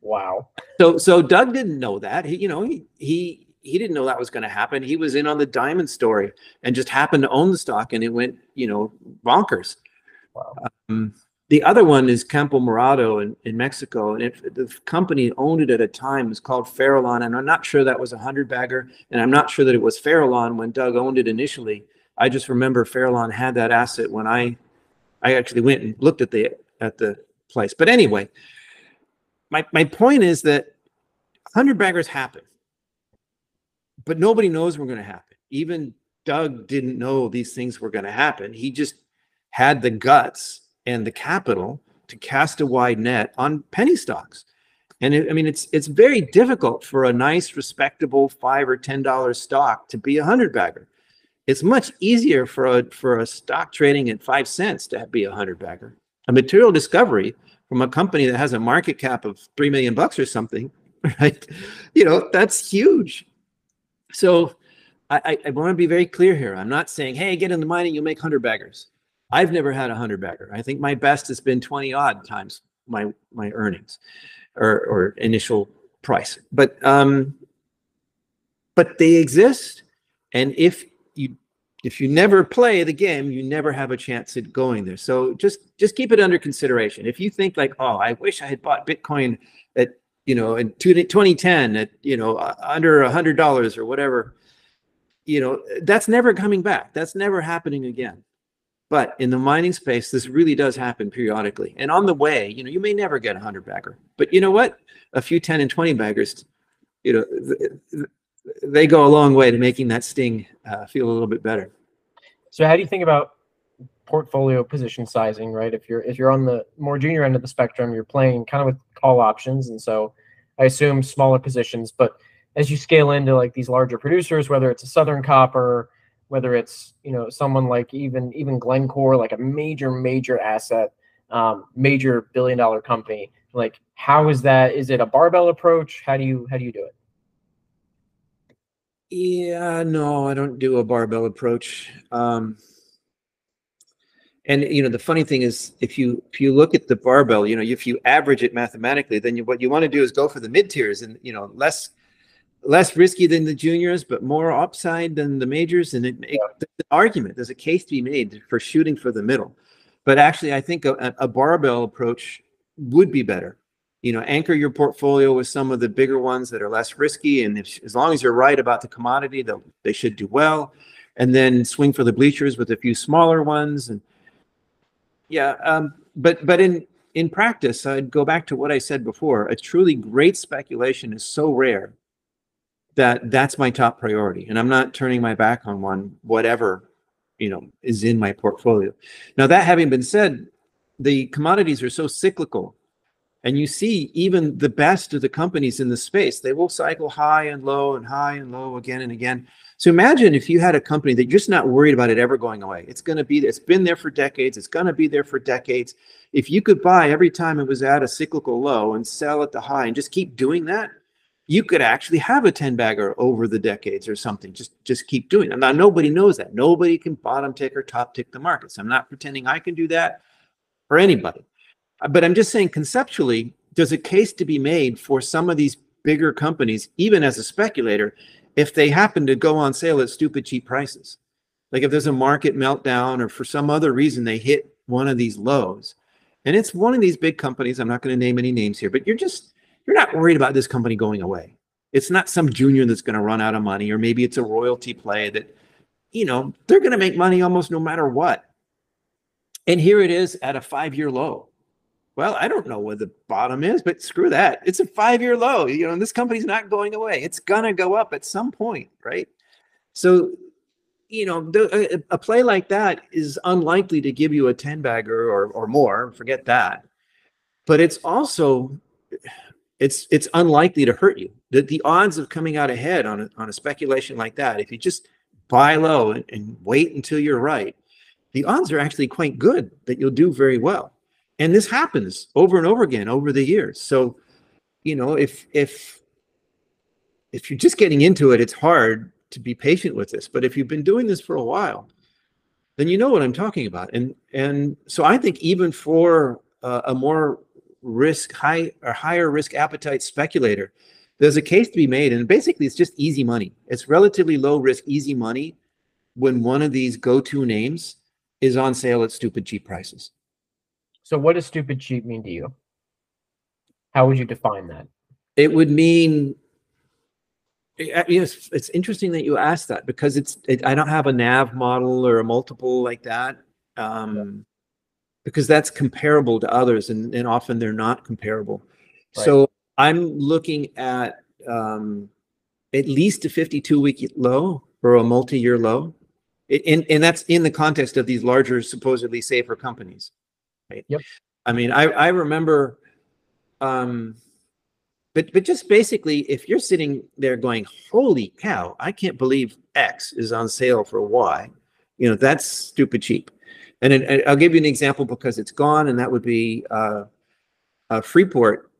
Wow. So so Doug didn't know that. He you know he he he didn't know that was going to happen. He was in on the diamond story and just happened to own the stock, and it went you know bonkers. Wow. Um, the other one is Campo Morado in, in Mexico. And if the company owned it at a time, it was called Farallon. And I'm not sure that was a 100 bagger. And I'm not sure that it was Farallon when Doug owned it initially. I just remember Farallon had that asset when I I actually went and looked at the at the place. But anyway, my, my point is that 100 baggers happen. But nobody knows we're going to happen. Even Doug didn't know these things were going to happen. He just had the guts and the capital to cast a wide net on penny stocks. And it, I mean, it's it's very difficult for a nice, respectable five or ten dollar stock to be a hundred bagger. It's much easier for a for a stock trading at five cents to be a hundred bagger. A material discovery from a company that has a market cap of three million bucks or something, right? You know, that's huge. So I, I, I want to be very clear here. I'm not saying, hey, get in the mining, you'll make hundred baggers. I've never had a hundred bagger. I think my best has been 20 odd times my my earnings or or initial price. But um but they exist. And if you if you never play the game, you never have a chance at going there. So just just keep it under consideration. If you think like, oh, I wish I had bought Bitcoin at you know in 2010 at you know under a hundred dollars or whatever, you know that's never coming back. That's never happening again. But in the mining space, this really does happen periodically. And on the way, you know, you may never get a hundred bagger, but you know what? A few 10 and 20 baggers, you know, they go a long way to making that sting uh, feel a little bit better. So how do you think about portfolio position sizing, right? If you're if you're on the more junior end of the spectrum, you're playing kind of with call options, and so I assume smaller positions. But as you scale into like these larger producers, whether it's a Southern Copper, whether it's you know someone like even even Glencore, like a major major asset, um, major billion dollar company, like how is that? Is it a barbell approach? How do you how do you do it? Yeah, no, I don't do a barbell approach. Um, and you know, the funny thing is, if you if you look at the barbell, you know, if you average it mathematically, then you, what you want to do is go for the mid tiers, and you know, less less risky than the juniors, but more upside than the majors. And it, it there's an argument, there's a case to be made for shooting for the middle. But actually, I think a, a barbell approach would be better you know, anchor your portfolio with some of the bigger ones that are less risky. And if, as long as you're right about the commodity, they they should do well. And then swing for the bleachers with a few smaller ones. And yeah, um, but but in in practice, I'd go back to what I said before. A truly great speculation is so rare that that's my top priority, and I'm not turning my back on one, whatever you know is in my portfolio. Now that having been said, the commodities are so cyclical and you see even the best of the companies in the space, they will cycle high and low and high and low again and again. So imagine if you had a company that you're just not worried about it ever going away. It's going to be, it's been there for decades. It's going to be there for decades. If you could buy every time it was at a cyclical low and sell at the high and just keep doing that, you could actually have a 10 bagger over the decades or something. Just, just keep doing it. Now, nobody knows that. Nobody can bottom tick or top tick the markets. I'm not pretending I can do that or anybody. Uh, but I'm just saying conceptually, there's a case to be made for some of these bigger companies, even as a speculator, if they happen to go on sale at stupid cheap prices. Like if there's a market meltdown or for some other reason they hit one of these lows, and it's one of these big companies, I'm not going to name any names here, but you're just, you're not worried about this company going away. It's not some junior that's going to run out of money, or maybe it's a royalty play that, you know, they're going to make money almost no matter what. And here it is at a five year low well, I don't know where the bottom is, but screw that. It's a five year low. You know, this company's not going away. It's going to go up at some point, right? So, you know, the, a, a, play like that is unlikely to give you a 10 bagger or, or more. Forget that. But it's also, it's it's unlikely to hurt you. The, the odds of coming out ahead on a, on a speculation like that, if you just buy low and, and wait until you're right, the odds are actually quite good that you'll do very well. And this happens over and over again over the years. So you know if if if you're just getting into it it's hard to be patient with this. But if you've been doing this for a while then you know what i'm talking about. And and so i think even for uh, a more risk high or higher risk appetite speculator there's a case to be made and basically it's just easy money it's relatively low risk easy money when one of these go-to names is on sale at stupid cheap prices so what does stupid cheap mean to you? How would you define that? It would mean yes, it's interesting that you asked that because it's it, I don't have a nav model or a multiple like that. Um. Because that's comparable to others and, and often they're not comparable. Right. So I'm looking at um, at least a 52 week low or a multi-year low. And, and that's in the context of these larger, supposedly safer companies right? Yep. I mean, I I remember, um, but but just basically, if you're sitting there going, "Holy cow! I can't believe X is on sale for Y," you know, that's stupid cheap. And, it, I'll give you an example because it's gone, and that would be uh, uh, Freeport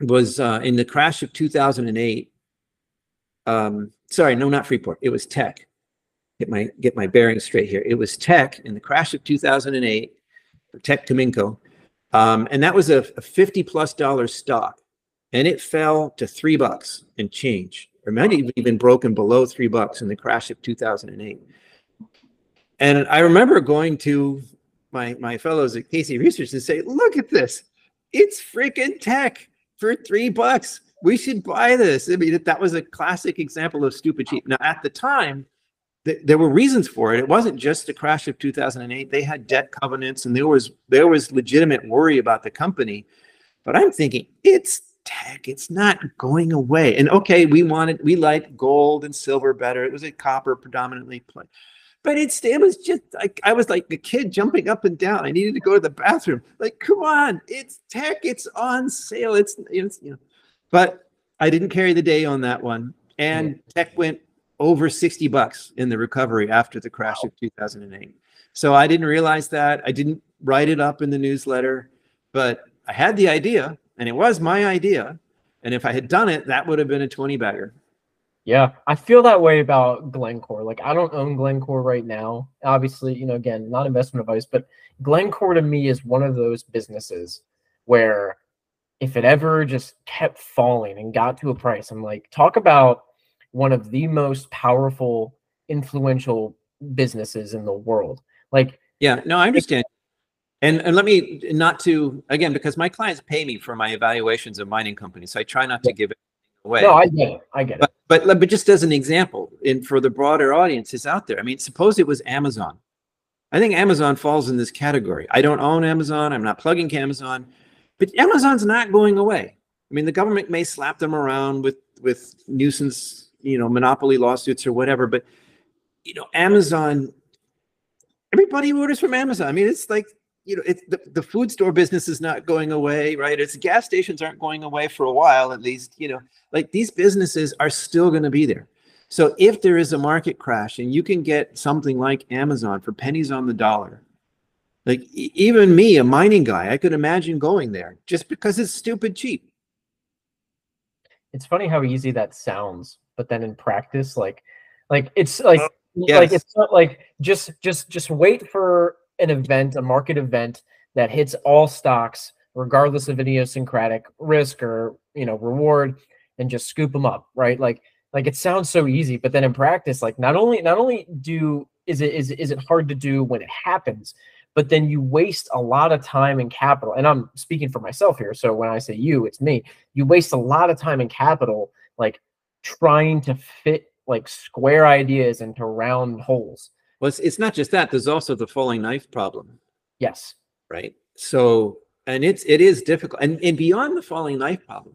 was uh, in the crash of 2008. Um, sorry, no, not Freeport. It was Teck. get my get my bearings straight here. It was Teck in the crash of 2008, Teck Cominco, um, and that was a, a 50 plus dollar stock, and it fell to three bucks and change or might have even broken below three bucks in the crash of 2008. And I remember going to my my fellows at Casey Research and say, "Look at this! It's freaking Teck for three bucks. We should buy this." I mean, that was a classic example of stupid cheap. Now, at the time, th- there were reasons for it. It wasn't just the crash of 2008. They had debt covenants, and there was there was legitimate worry about the company. But I'm thinking it's Teck. It's not going away. And okay, we wanted we liked gold and silver better. It was a copper predominantly play. But it's it was just like I was like a kid jumping up and down. I needed to go to the bathroom. Like, come on, it's Teck, it's on sale. It's it's you know, but I didn't carry the day on that one. And Teck went over 60 bucks in the recovery after the crash of 2008. So I didn't realize that. I didn't write it up in the newsletter, but I had the idea and it was my idea. And if I had done it, that would have been a 20 bagger. Yeah, I feel that way about Glencore. Like I don't own Glencore right now. Obviously, you know, again, not investment advice, but Glencore to me is one of those businesses where if it ever just kept falling and got to a price, I'm like, talk about one of the most powerful, influential businesses in the world. Like, yeah, no, I understand. And, and let me not to again because my clients pay me for my evaluations of mining companies, so I try not to give it away. No, I get it. I get it. But, but but just as an example, and for the broader audiences out there, I mean, suppose it was Amazon. I think Amazon falls in this category. I don't own Amazon. I'm not plugging Amazon, but Amazon's not going away. I mean, the government may slap them around with with nuisance, you know, monopoly lawsuits or whatever, but you know, Amazon. Everybody orders from Amazon. I mean, it's like you know, it's the, the food store business is not going away, right? It's gas stations aren't going away for a while, at least, you know, like these businesses are still going to be there. So if there is a market crash and you can get something like Amazon for pennies on the dollar, like even me, a mining guy, I could imagine going there just because it's stupid cheap. It's funny how easy that sounds, but then in practice, like, like it's like, oh, yes. like it's not like just, just, just wait for an event, a market event that hits all stocks, regardless of idiosyncratic risk or you know reward, and just scoop them up, right? Like like it sounds so easy, but then in practice, like not only not only do is it is is it hard to do when it happens, but then you waste a lot of time and capital. And I'm speaking for myself here, so when I say you, it's me. You waste a lot of time and capital, like trying to fit like square ideas into round holes well, it's, it's not just that. There's also the falling knife problem. Yes. Right. So, and it's it is difficult, and and beyond the falling knife problem,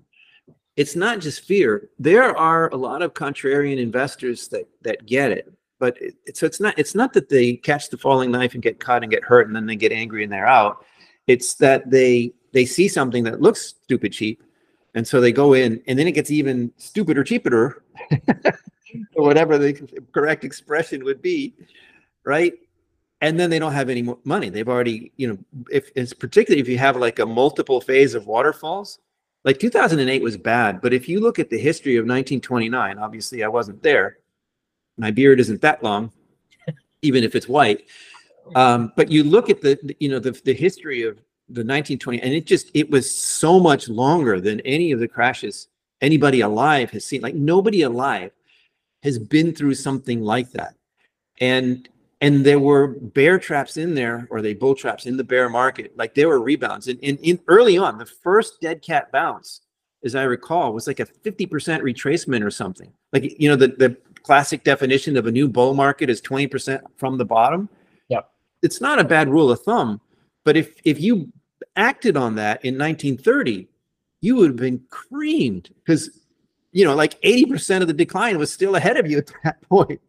it's not just fear. There are a lot of contrarian investors that that get it, but it, so it's not it's not that they catch the falling knife and get caught and get hurt, and then they get angry and they're out. It's that they they see something that looks stupid cheap, and so they go in, and then it gets even stupider cheaper, or whatever the correct expression would be right? And then they don't have any money. They've already, you know, if it's particularly if you have like a multiple phase of waterfalls, like 2008 was bad, but if you look at the history of 1929, obviously I wasn't there. My beard isn't that long, even if it's white. Um, but you look at the, you know, the, the history of the 1920, and it just, it was so much longer than any of the crashes anybody alive has seen. Like nobody alive has been through something like that. And and there were bear traps in there or they bull traps in the bear market. Like there were rebounds. And in, early on the first dead cat bounce as i recall was like a 50% retracement or something. Like you know the, the classic definition of a new bull market is 20% from the bottom. Yeah it's not a bad rule of thumb but if if you acted on that in 1930 you would have been creamed because you know like 80% of the decline was still ahead of you at that point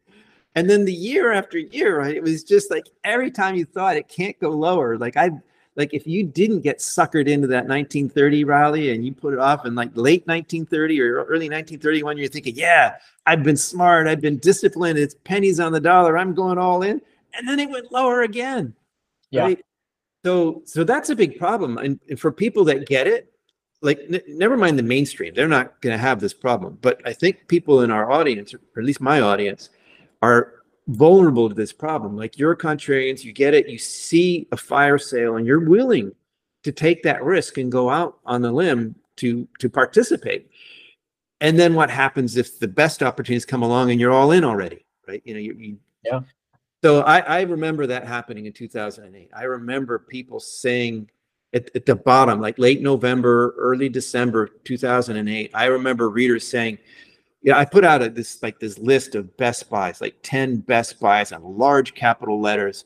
and then the year after year, right? It was just like every time you thought it can't go lower. Like I like if you didn't get suckered into that 1930 rally and you put it off in like late 1930 or early 1931, you're thinking, yeah, I've been smart, I've been disciplined, it's pennies on the dollar, I'm going all in. And then it went lower again. Yeah. Right? So so that's a big problem. And, and for people that get it, like n- never mind the mainstream, they're not going to have this problem. But I think people in our audience, or at least my audience, are vulnerable to this problem. Like you're contrarians, you get it, you see a fire sale, and you're willing to take that risk and go out on the limb to to participate. and then what happens if the best opportunities come along and you're all in already, right? You know, you, you yeah. So I, I remember that happening in 2008. I remember people saying at, at the bottom, like late November, early December 2008. I remember readers saying, yeah, I put out a, this like this list of best buys, like 10 best buys on large capital letters,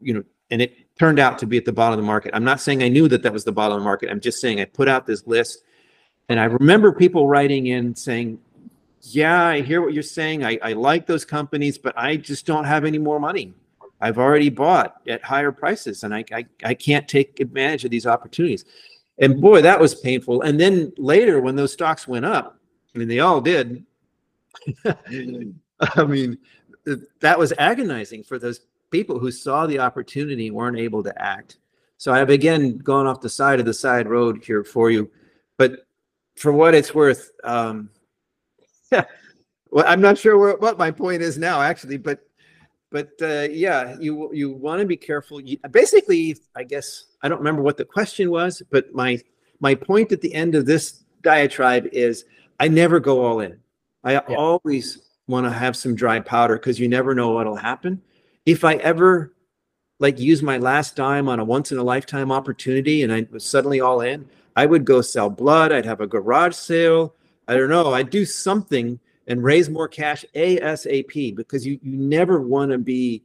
you know, and it turned out to be at the bottom of the market. I'm not saying I knew that that was the bottom of the market. I'm just saying I put out this list and I remember people writing in saying, yeah, I hear what you're saying. I, I like those companies, but I just don't have any more money. I've already bought at higher prices and I, I, I can't take advantage of these opportunities. And boy, that was painful. And then later, when those stocks went up, I mean, they all did. I mean, that was agonizing for those people who saw the opportunity weren't able to act. So I've again gone off the side of the side road here for you. But for what it's worth, um, yeah, well, I'm not sure where, what my point is now, actually, but but uh, yeah, you you want to be careful. You, basically, I guess I don't remember what the question was, but my my point at the end of this diatribe is I never go all in. I yeah. always want to have some dry powder because you never know what'll happen. If I ever like use my last dime on a once in a lifetime opportunity and I was suddenly all in, I would go sell blood. I'd have a garage sale. I don't know. I'd do something and raise more cash ASAP because you, you never want to be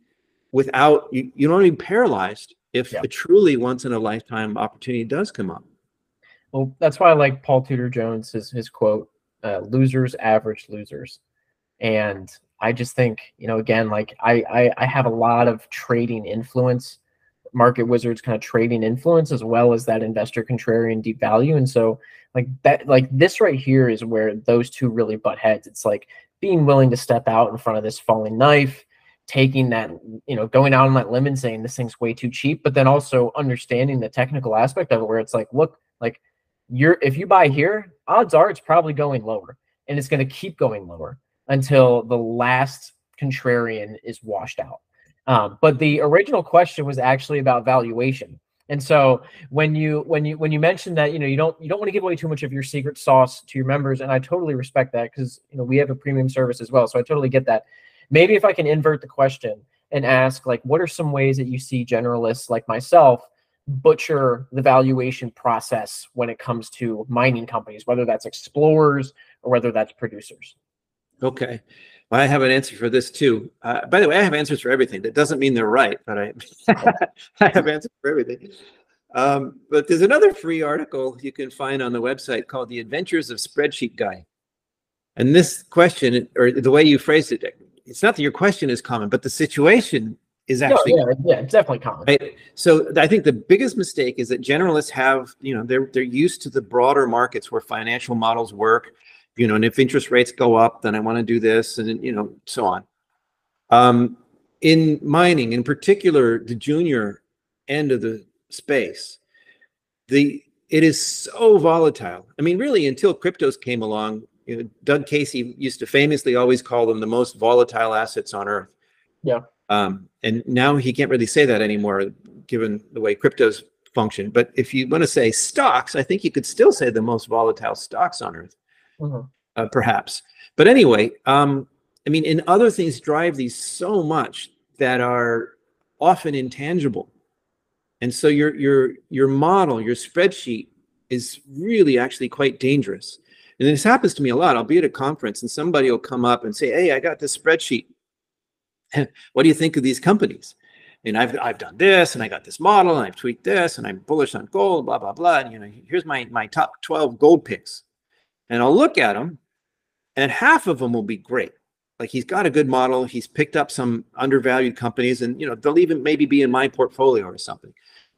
without, you, you don't want to be paralyzed if yeah. a truly once in a lifetime opportunity does come up. Well, that's why I like Paul Tudor Jones, his, his quote, uh, losers average losers. And I just think, you know, again, like I, I, I have a lot of trading influence, market wizards kind of trading influence, as well as that investor contrarian deep value. And so like that like this right here is where those two really butt heads it's like being willing to step out in front of this falling knife taking that you know going out on that limb and saying this thing's way too cheap but then also understanding the technical aspect of it where it's like look like you're if you buy here odds are it's probably going lower and it's going to keep going lower until the last contrarian is washed out um, but the original question was actually about valuation and so when you when you when you mentioned that you know you don't you don't want to give away too much of your secret sauce to your members, and I totally respect that because you know we have a premium service as well, so I totally get that. Maybe if I can invert the question and ask like, what are some ways that you see generalists like myself butcher the valuation process when it comes to mining companies, whether that's explorers or whether that's producers? Okay. Well, I have an answer for this too. Uh, by the way, I have answers for everything. That doesn't mean they're right, but I, I have answers for everything. Um, but there's another free article you can find on the website called "The Adventures of Spreadsheet Guy," and this question, or the way you phrased it, it's not that your question is common, but the situation is actually no, yeah, yeah, it's definitely common. Right? So I think the biggest mistake is that generalists have, you know, they're they're used to the broader markets where financial models work you know, and if interest rates go up, then I want to do this, and you know, so on. Um, in mining, in particular, the junior end of the space, the it is so volatile. I mean, really, until cryptos came along, you know, Doug Casey used to famously always call them the most volatile assets on earth. Yeah. Um, and now he can't really say that anymore, given the way cryptos function. But if you want to say stocks, I think you could still say the most volatile stocks on earth mm-hmm. uh, perhaps. But anyway, um, I mean, and other things drive these so much that are often intangible. And so your your your model, your spreadsheet is really actually quite dangerous. And this happens to me a lot. I'll be at a conference and somebody will come up and say, "Hey, I got this spreadsheet. what do you think of these companies?" And I've I've done this and I got this model and I've tweaked this and I'm bullish on gold, blah blah blah. And you know, here's my my top 12 gold picks and I'll look at them, and half of them will be great. Like he's got a good model. He's picked up some undervalued companies, and you know they'll even maybe be in my portfolio or something.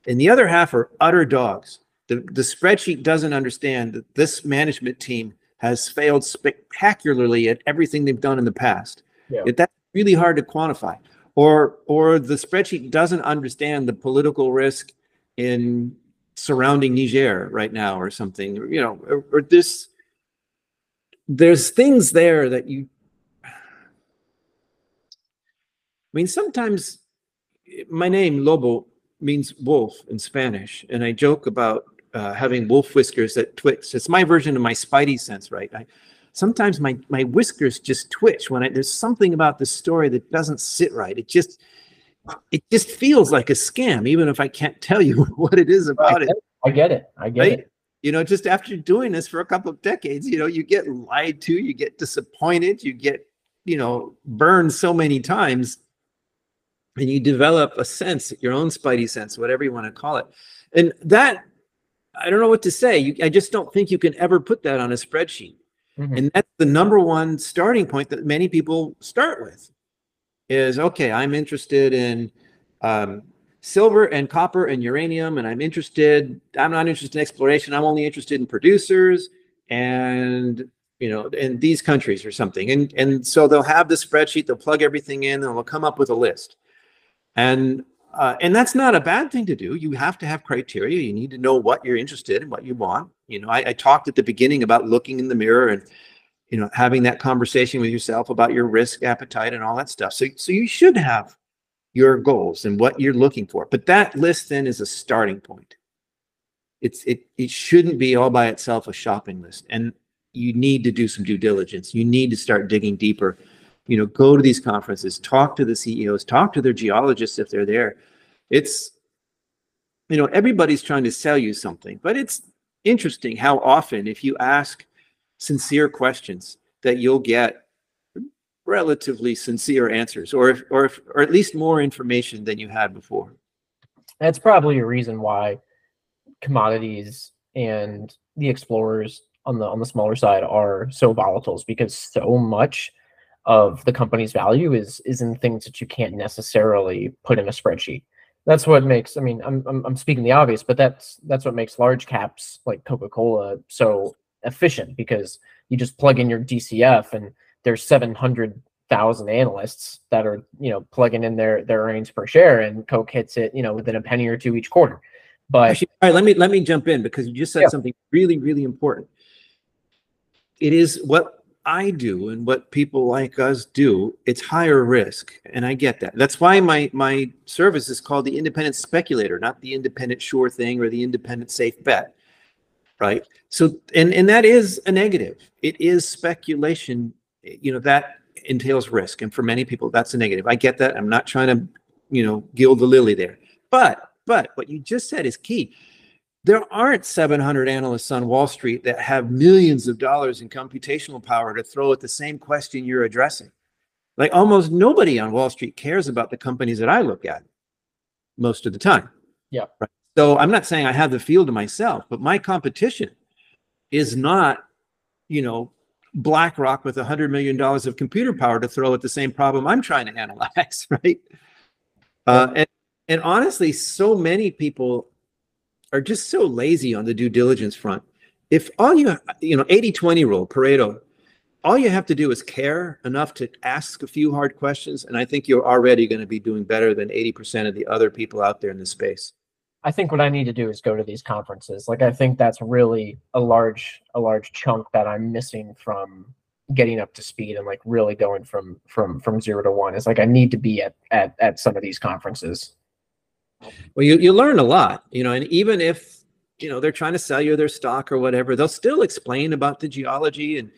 And the other half are utter dogs. The the spreadsheet doesn't understand that this management team has failed spectacularly at everything they've done in the past. Yeah. That's really hard to quantify. Or or the spreadsheet doesn't understand the political risk in surrounding Niger right now or something. You know, or, or this there's things there that you i mean sometimes my name lobo means wolf in spanish and i joke about uh, having wolf whiskers that twitch. It's my version of my spidey sense, right? I, sometimes my my whiskers just twitch when I, there's something about the story that doesn't sit right. It just it just feels like a scam, even if I can't tell you what it is about I it. it. I get it. I get right? it. You know, just after doing this for a couple of decades, you know, you get lied to, you get disappointed, you get, you know, burned so many times, and you develop a sense, your own spidey sense, whatever you want to call it. And that, I don't know what to say. You, I just don't think you can ever put that on a spreadsheet. Mm-hmm. And that's the number one starting point that many people start with is okay, I'm interested in um, silver and copper and uranium, and I'm interested, I'm not interested in exploration, I'm only interested in producers and you know, in these countries or something. And and so they'll have the spreadsheet, they'll plug everything in, and they'll come up with a list. And uh, and that's not a bad thing to do. You have to have criteria. You need to know what you're interested in, what you want. You know, I, I talked at the beginning about looking in the mirror and you know having that conversation with yourself about your risk appetite and all that stuff. So so you should have your goals and what you're looking for. But that list then is a starting point. It's it it shouldn't be all by itself a shopping list. And you need to do some due diligence. You need to start digging deeper you know go to these conferences talk to the ceos talk to their geologists if they're there. It's you know everybody's trying to sell you something but it's interesting how often if you ask sincere questions that you'll get relatively sincere answers or if, or if, or at least more information than you had before. That's probably a reason why commodities and the explorers on the on the smaller side are so volatile because so much of the company's value is is in things that you can't necessarily put in a spreadsheet. That's what makes. I mean, I'm I'm, I'm speaking the obvious, but that's that's what makes large caps like Coca Cola so efficient because you just plug in your DCF and there's 700,000 analysts that are you know plugging in their their earnings per share, and Coke hits it you know within a penny or two each quarter. But Actually, all right, let me let me jump in because you just said yeah. something really really important. It is what I do and what people like us do, it's higher risk. And I get that. That's why my my service is called the independent speculator, not the independent sure thing or the independent safe bet. Right. So and and that is a negative. It is speculation. You know, that entails risk. And for many people, that's a negative. I get that. I'm not trying to, you know, gild the lily there. But but what you just said is key there aren't 700 analysts on Wall Street that have millions of dollars in computational power to throw at the same question you're addressing. Like almost nobody on Wall Street cares about the companies that I look at most of the time. Yeah. Right. So I'm not saying I have the field to myself, but my competition is not, you know, BlackRock with a hundred million dollars of computer power to throw at the same problem I'm trying to analyze, right? Uh, and and honestly, so many people are just so lazy on the due diligence front. If all you, you know, 80 20 rule, Pareto, all you have to do is care enough to ask a few hard questions. And I think you're already going to be doing better than 80% of the other people out there in the space. I think what I need to do is go to these conferences. Like I think that's really a large a large chunk that I'm missing from getting up to speed and like really going from from from zero to one. Is like I need to be at at at some of these conferences. Well, you, you learn a lot, you know, and even if, you know, they're trying to sell you their stock or whatever, they'll still explain about the geology and,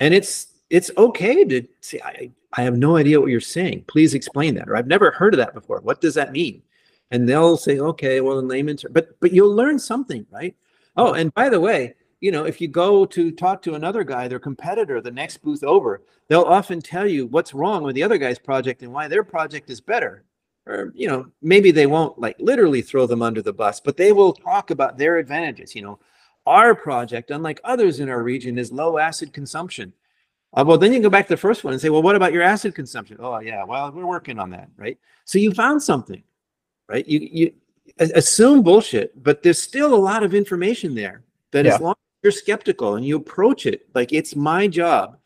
and it's, it's okay to say, I, I have no idea what you're saying. Please explain that. Or I've never heard of that before. What does that mean? And they'll say, okay, well, in layman's, but, but you'll learn something, right? Oh, and by the way, you know, if you go to talk to another guy, their competitor, the next booth over, they'll often tell you what's wrong with the other guy's project and why their project is better or you know maybe they won't like literally throw them under the bus but they will talk about their advantages you know. Our project unlike others in our region is low acid consumption. Uh, well then you can go back to the first one and say well what about your acid consumption? Oh yeah well we're working on that right? So you found something right? You you assume bullshit but there's still a lot of information there that yeah. as long as you're skeptical and you approach it like it's my job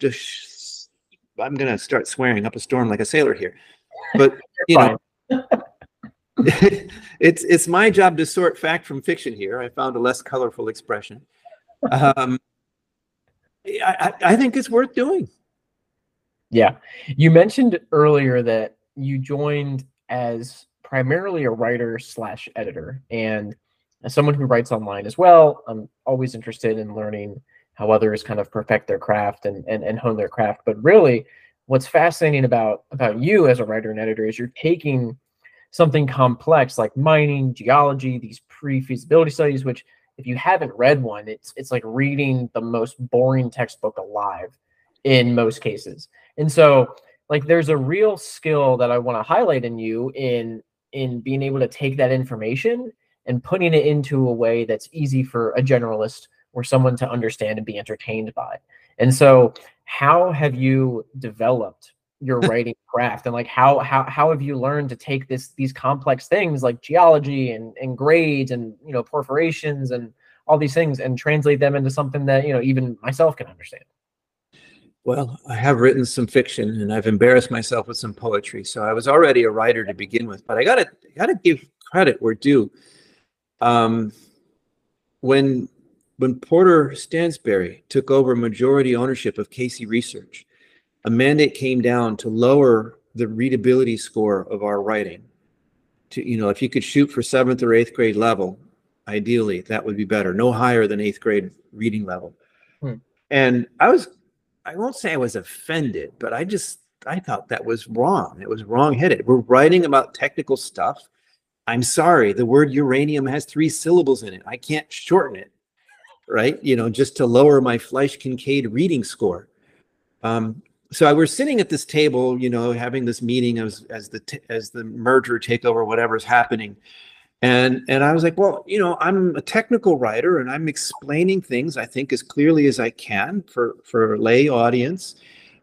to sh- i'm going to start swearing up a storm like a sailor here but you know, it's it's my job to sort fact from fiction here. I found a less colorful expression. Um, I, I think it's worth doing. Yeah, you mentioned earlier that you joined as primarily a writer slash editor, and as someone who writes online as well, I'm always interested in learning how others kind of perfect their craft and, and, and hone their craft. But really, what's fascinating about about you as a writer and editor is you're taking something complex like mining, geology, these pre-feasibility studies, which if you haven't read one, it's it's like reading the most boring textbook alive in most cases. And so like there's a real skill that I want to highlight in you in in being able to take that information and putting it into a way that's easy for a generalist or someone to understand and be entertained by. And so how have you developed your writing craft? And like how how how have you learned to take this these complex things like geology and and grades and you know perforations and all these things and translate them into something that you know even myself can understand? Well i have written some fiction and i've embarrassed myself with some poetry so i was already a writer to begin with but i gotta gotta give credit where due. Um when when porter stansberry took over majority ownership of casey research a mandate came down to lower the readability score of our writing. To you know if you could shoot for seventh or eighth grade level ideally that would be better. No higher than eighth grade reading level. Hmm. and i was i won't say i was offended but i just i thought that was wrong. It was wrong headed we're writing about technical stuff. I'm sorry the word uranium has three syllables in it. I can't shorten it right you know just to lower my Flesch Kincaid reading score um, so I was sitting at this table, you know, having this meeting as as the t- as the merger takeover, whatever's happening, and and I was like, well, you know, I'm a technical writer, and I'm explaining things I think as clearly as I can for for a lay audience,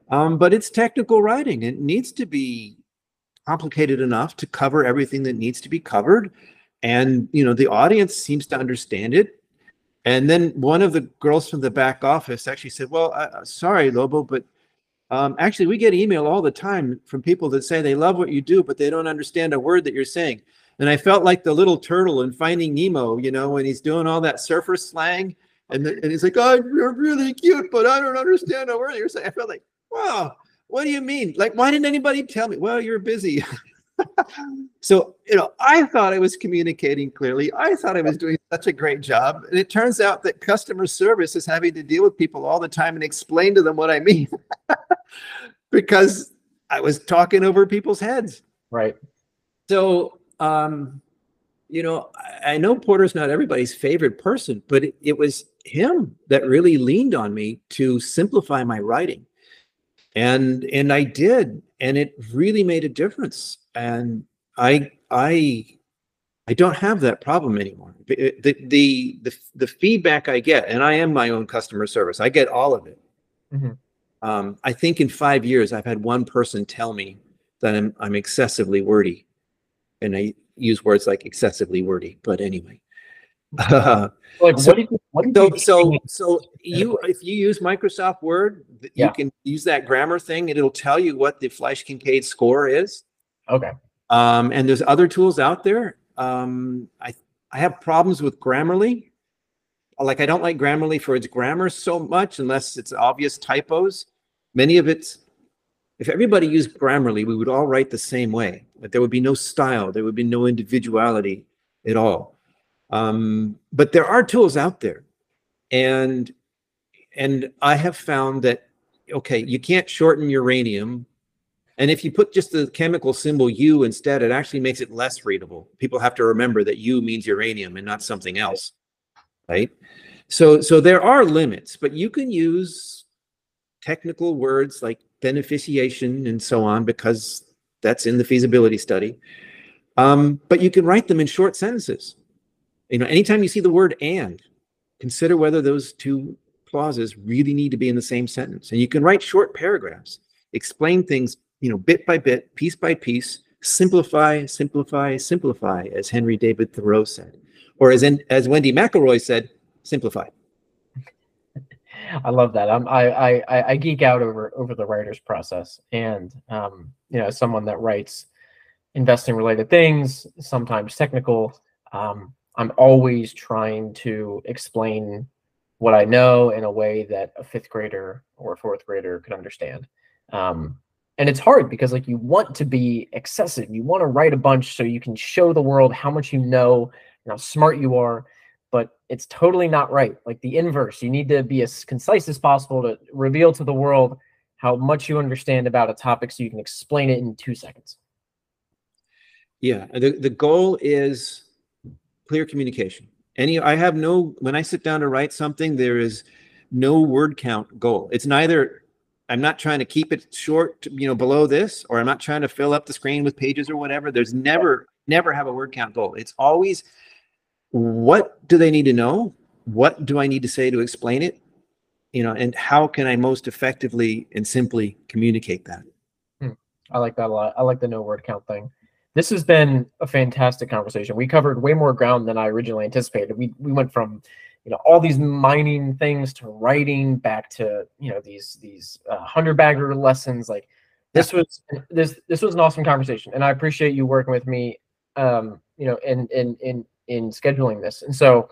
um, but it's technical writing. It needs to be complicated enough to cover everything that needs to be covered, and you know, the audience seems to understand it. And then one of the girls from the back office actually said, "Well, uh, sorry, Lobo, but." Um, actually, we get email all the time from people that say they love what you do, but they don't understand a word that you're saying. And I felt like the little turtle in Finding Nemo, you know, when he's doing all that surfer slang, and, the, and he's like, "Oh, you're really cute, but I don't understand a word you're saying." I felt like, "Wow, what do you mean? Like, why didn't anybody tell me?" Well, you're busy. so, you know, I thought I was communicating clearly. I thought I was doing such a great job. And it turns out that customer service is having to deal with people all the time and explain to them what I mean because I was talking over people's heads. Right. So, um, you know, I know Porter's not everybody's favorite person, but it, it was him that really leaned on me to simplify my writing. And and I did, and it really made a difference and I I I don't have that problem anymore. The, the the the feedback I get, and I am my own customer service. I get all of it. Mm-hmm. Um, I think in five years, I've had one person tell me that I'm I'm excessively wordy, and I use words like excessively wordy. But anyway, uh, like so, what you, what so, you so so you if you use Microsoft Word, you yeah. can use that grammar thing, and it'll tell you what the Flesch Kincaid score is. Okay. Um, and there's other tools out there. Um, I I have problems with Grammarly. Like I don't like Grammarly for its grammar so much, unless it's obvious typos. Many of it's if everybody used Grammarly, we would all write the same way. But there would be no style, there would be no individuality at all. Um, but there are tools out there, and and I have found that okay, you can't shorten uranium and if you put just the chemical symbol U instead, it actually makes it less readable. People have to remember that U means uranium and not something else, right? So, so there are limits, but you can use technical words like beneficiation and so on because that's in the feasibility study. Um, but you can write them in short sentences. You know, anytime you see the word and, consider whether those two clauses really need to be in the same sentence. And you can write short paragraphs, explain things you know, bit by bit, piece by piece, simplify, simplify, simplify, as Henry David Thoreau said, or as in, as Wendy McElroy said, simplify. I love that. I'm, I, I I geek out over over the writer's process, and um, you know, someone that writes investing related things, sometimes technical. Um, I'm always trying to explain what I know in a way that a fifth grader or a fourth grader could understand. Um, and it's hard because like you want to be excessive you want to write a bunch so you can show the world how much you know and how smart you are, but it's totally not right. Like the inverse, you need to be as concise as possible to reveal to the world how much you understand about a topic so you can explain it in two seconds. Yeah, the, the goal is clear communication. Any, I have no, when I sit down to write something, there is no word count goal. It's neither, I'm not trying to keep it short, you know, below this, or I'm not trying to fill up the screen with pages or whatever. There's never, never have a word count goal. It's always what do they need to know? What do I need to say to explain it? You know, and how can I most effectively and simply communicate that? Hmm. I like that a lot. I like the no word count thing. This has been a fantastic conversation. We covered way more ground than I originally anticipated. We we went from you know all these mining things to writing back to you know these these uh, hundred bagger lessons. Like this was this this was an awesome conversation and i appreciate you working with me um you know in in in in scheduling this. And so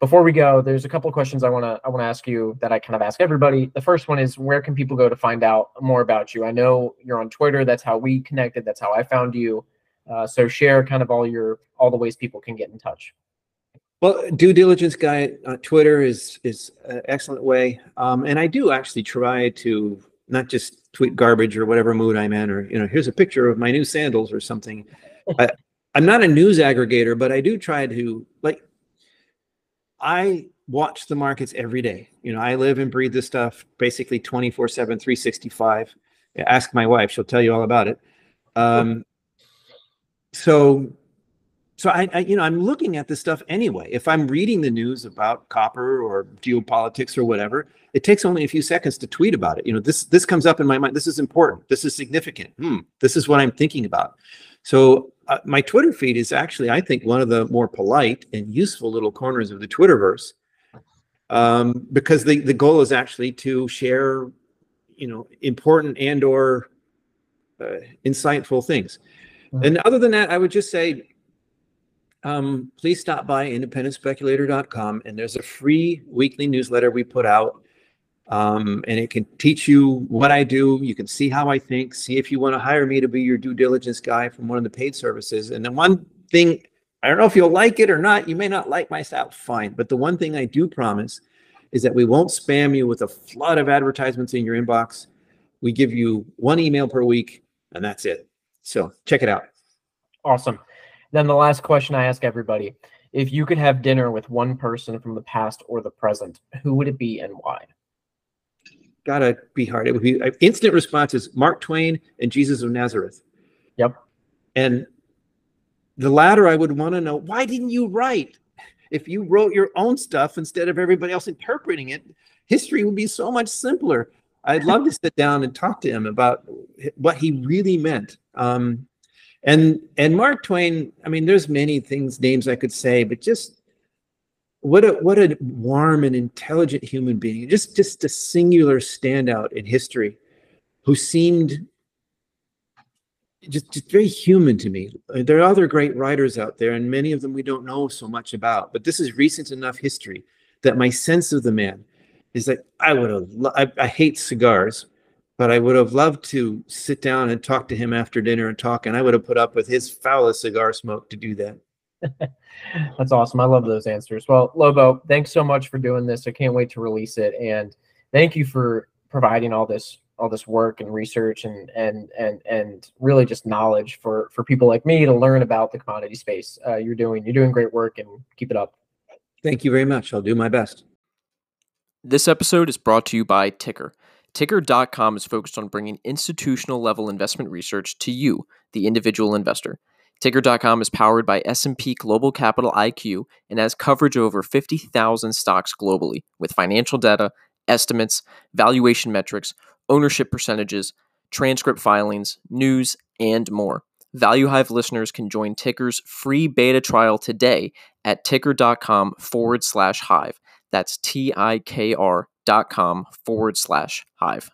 before we go there's a couple of questions i want to i want to ask you that i kind of ask everybody. The first one is where can people go to find out more about you? I know you're on twitter. That's how we connected. That's how i found you uh, so share kind of all your all the ways people can get in touch well, due diligence guy on Twitter is is an excellent way, um, and I do actually try to not just tweet garbage or whatever mood I'm in, or you know, here's a picture of my new sandals or something. I, I'm not a news aggregator, but I do try to like. I watch the markets every day. You know, I live and breathe this stuff basically 24 7, 365. Ask my wife, she'll tell you all about it. Um, so so I, I, you know i'm looking at this stuff anyway. If i'm reading the news about copper or geopolitics or whatever it takes only a few seconds to tweet about it. You know this this comes up in my mind. This is important. This is significant. Hmm, this is what i'm thinking about. So uh, my twitter feed is actually i think one of the more polite and useful little corners of the twitterverse um, because the, the goal is actually to share you know important and or uh, insightful things. And other than that i would just say um, please stop by independentspeculator.com and there's a free weekly newsletter we put out. Um, and it can teach you what I do. You can see how I think, see if you want to hire me to be your due diligence guy from one of the paid services. And then one thing, I don't know if you'll like it or not. You may not like my style, fine. But the one thing I do promise is that we won't spam you with a flood of advertisements in your inbox. We give you one email per week, and that's it. So check it out. Awesome. Then the last question I ask everybody if you could have dinner with one person from the past or the present, who would it be and why? Gotta be hard. It would be uh, instant response is Mark Twain and Jesus of Nazareth. Yep. And the latter, I would want to know why didn't you write? If you wrote your own stuff instead of everybody else interpreting it, history would be so much simpler. I'd love to sit down and talk to him about what he really meant. Um, and and Mark Twain, I mean, there's many things, names I could say, but just what a what a warm and intelligent human being, just just a singular standout in history, who seemed just, just very human to me. There are other great writers out there, and many of them we don't know so much about. But this is recent enough history that my sense of the man is that I would have. I, I hate cigars, but I would have loved to sit down and talk to him after dinner and talk, and I would have put up with his foulest cigar smoke to do that. That's awesome. I love those answers. Well, Lobo, thanks so much for doing this. I can't wait to release it, and thank you for providing all this all this work and research and and and and really just knowledge for for people like me to learn about the commodity space. Uh, you're doing you're doing great work, and keep it up. Thank you very much. I'll do my best. This episode is brought to you by TIKR. TIKR.com is focused on bringing institutional level investment research to you, the individual investor. TIKR.com is powered by S&P Global Capital IQ and has coverage of over 50,000 stocks globally with financial data, estimates, valuation metrics, ownership percentages, transcript filings, news, and more. ValueHive listeners can join TIKR's free beta trial today at tikr.com forward slash hive. That's T I K R dot com forward slash hive.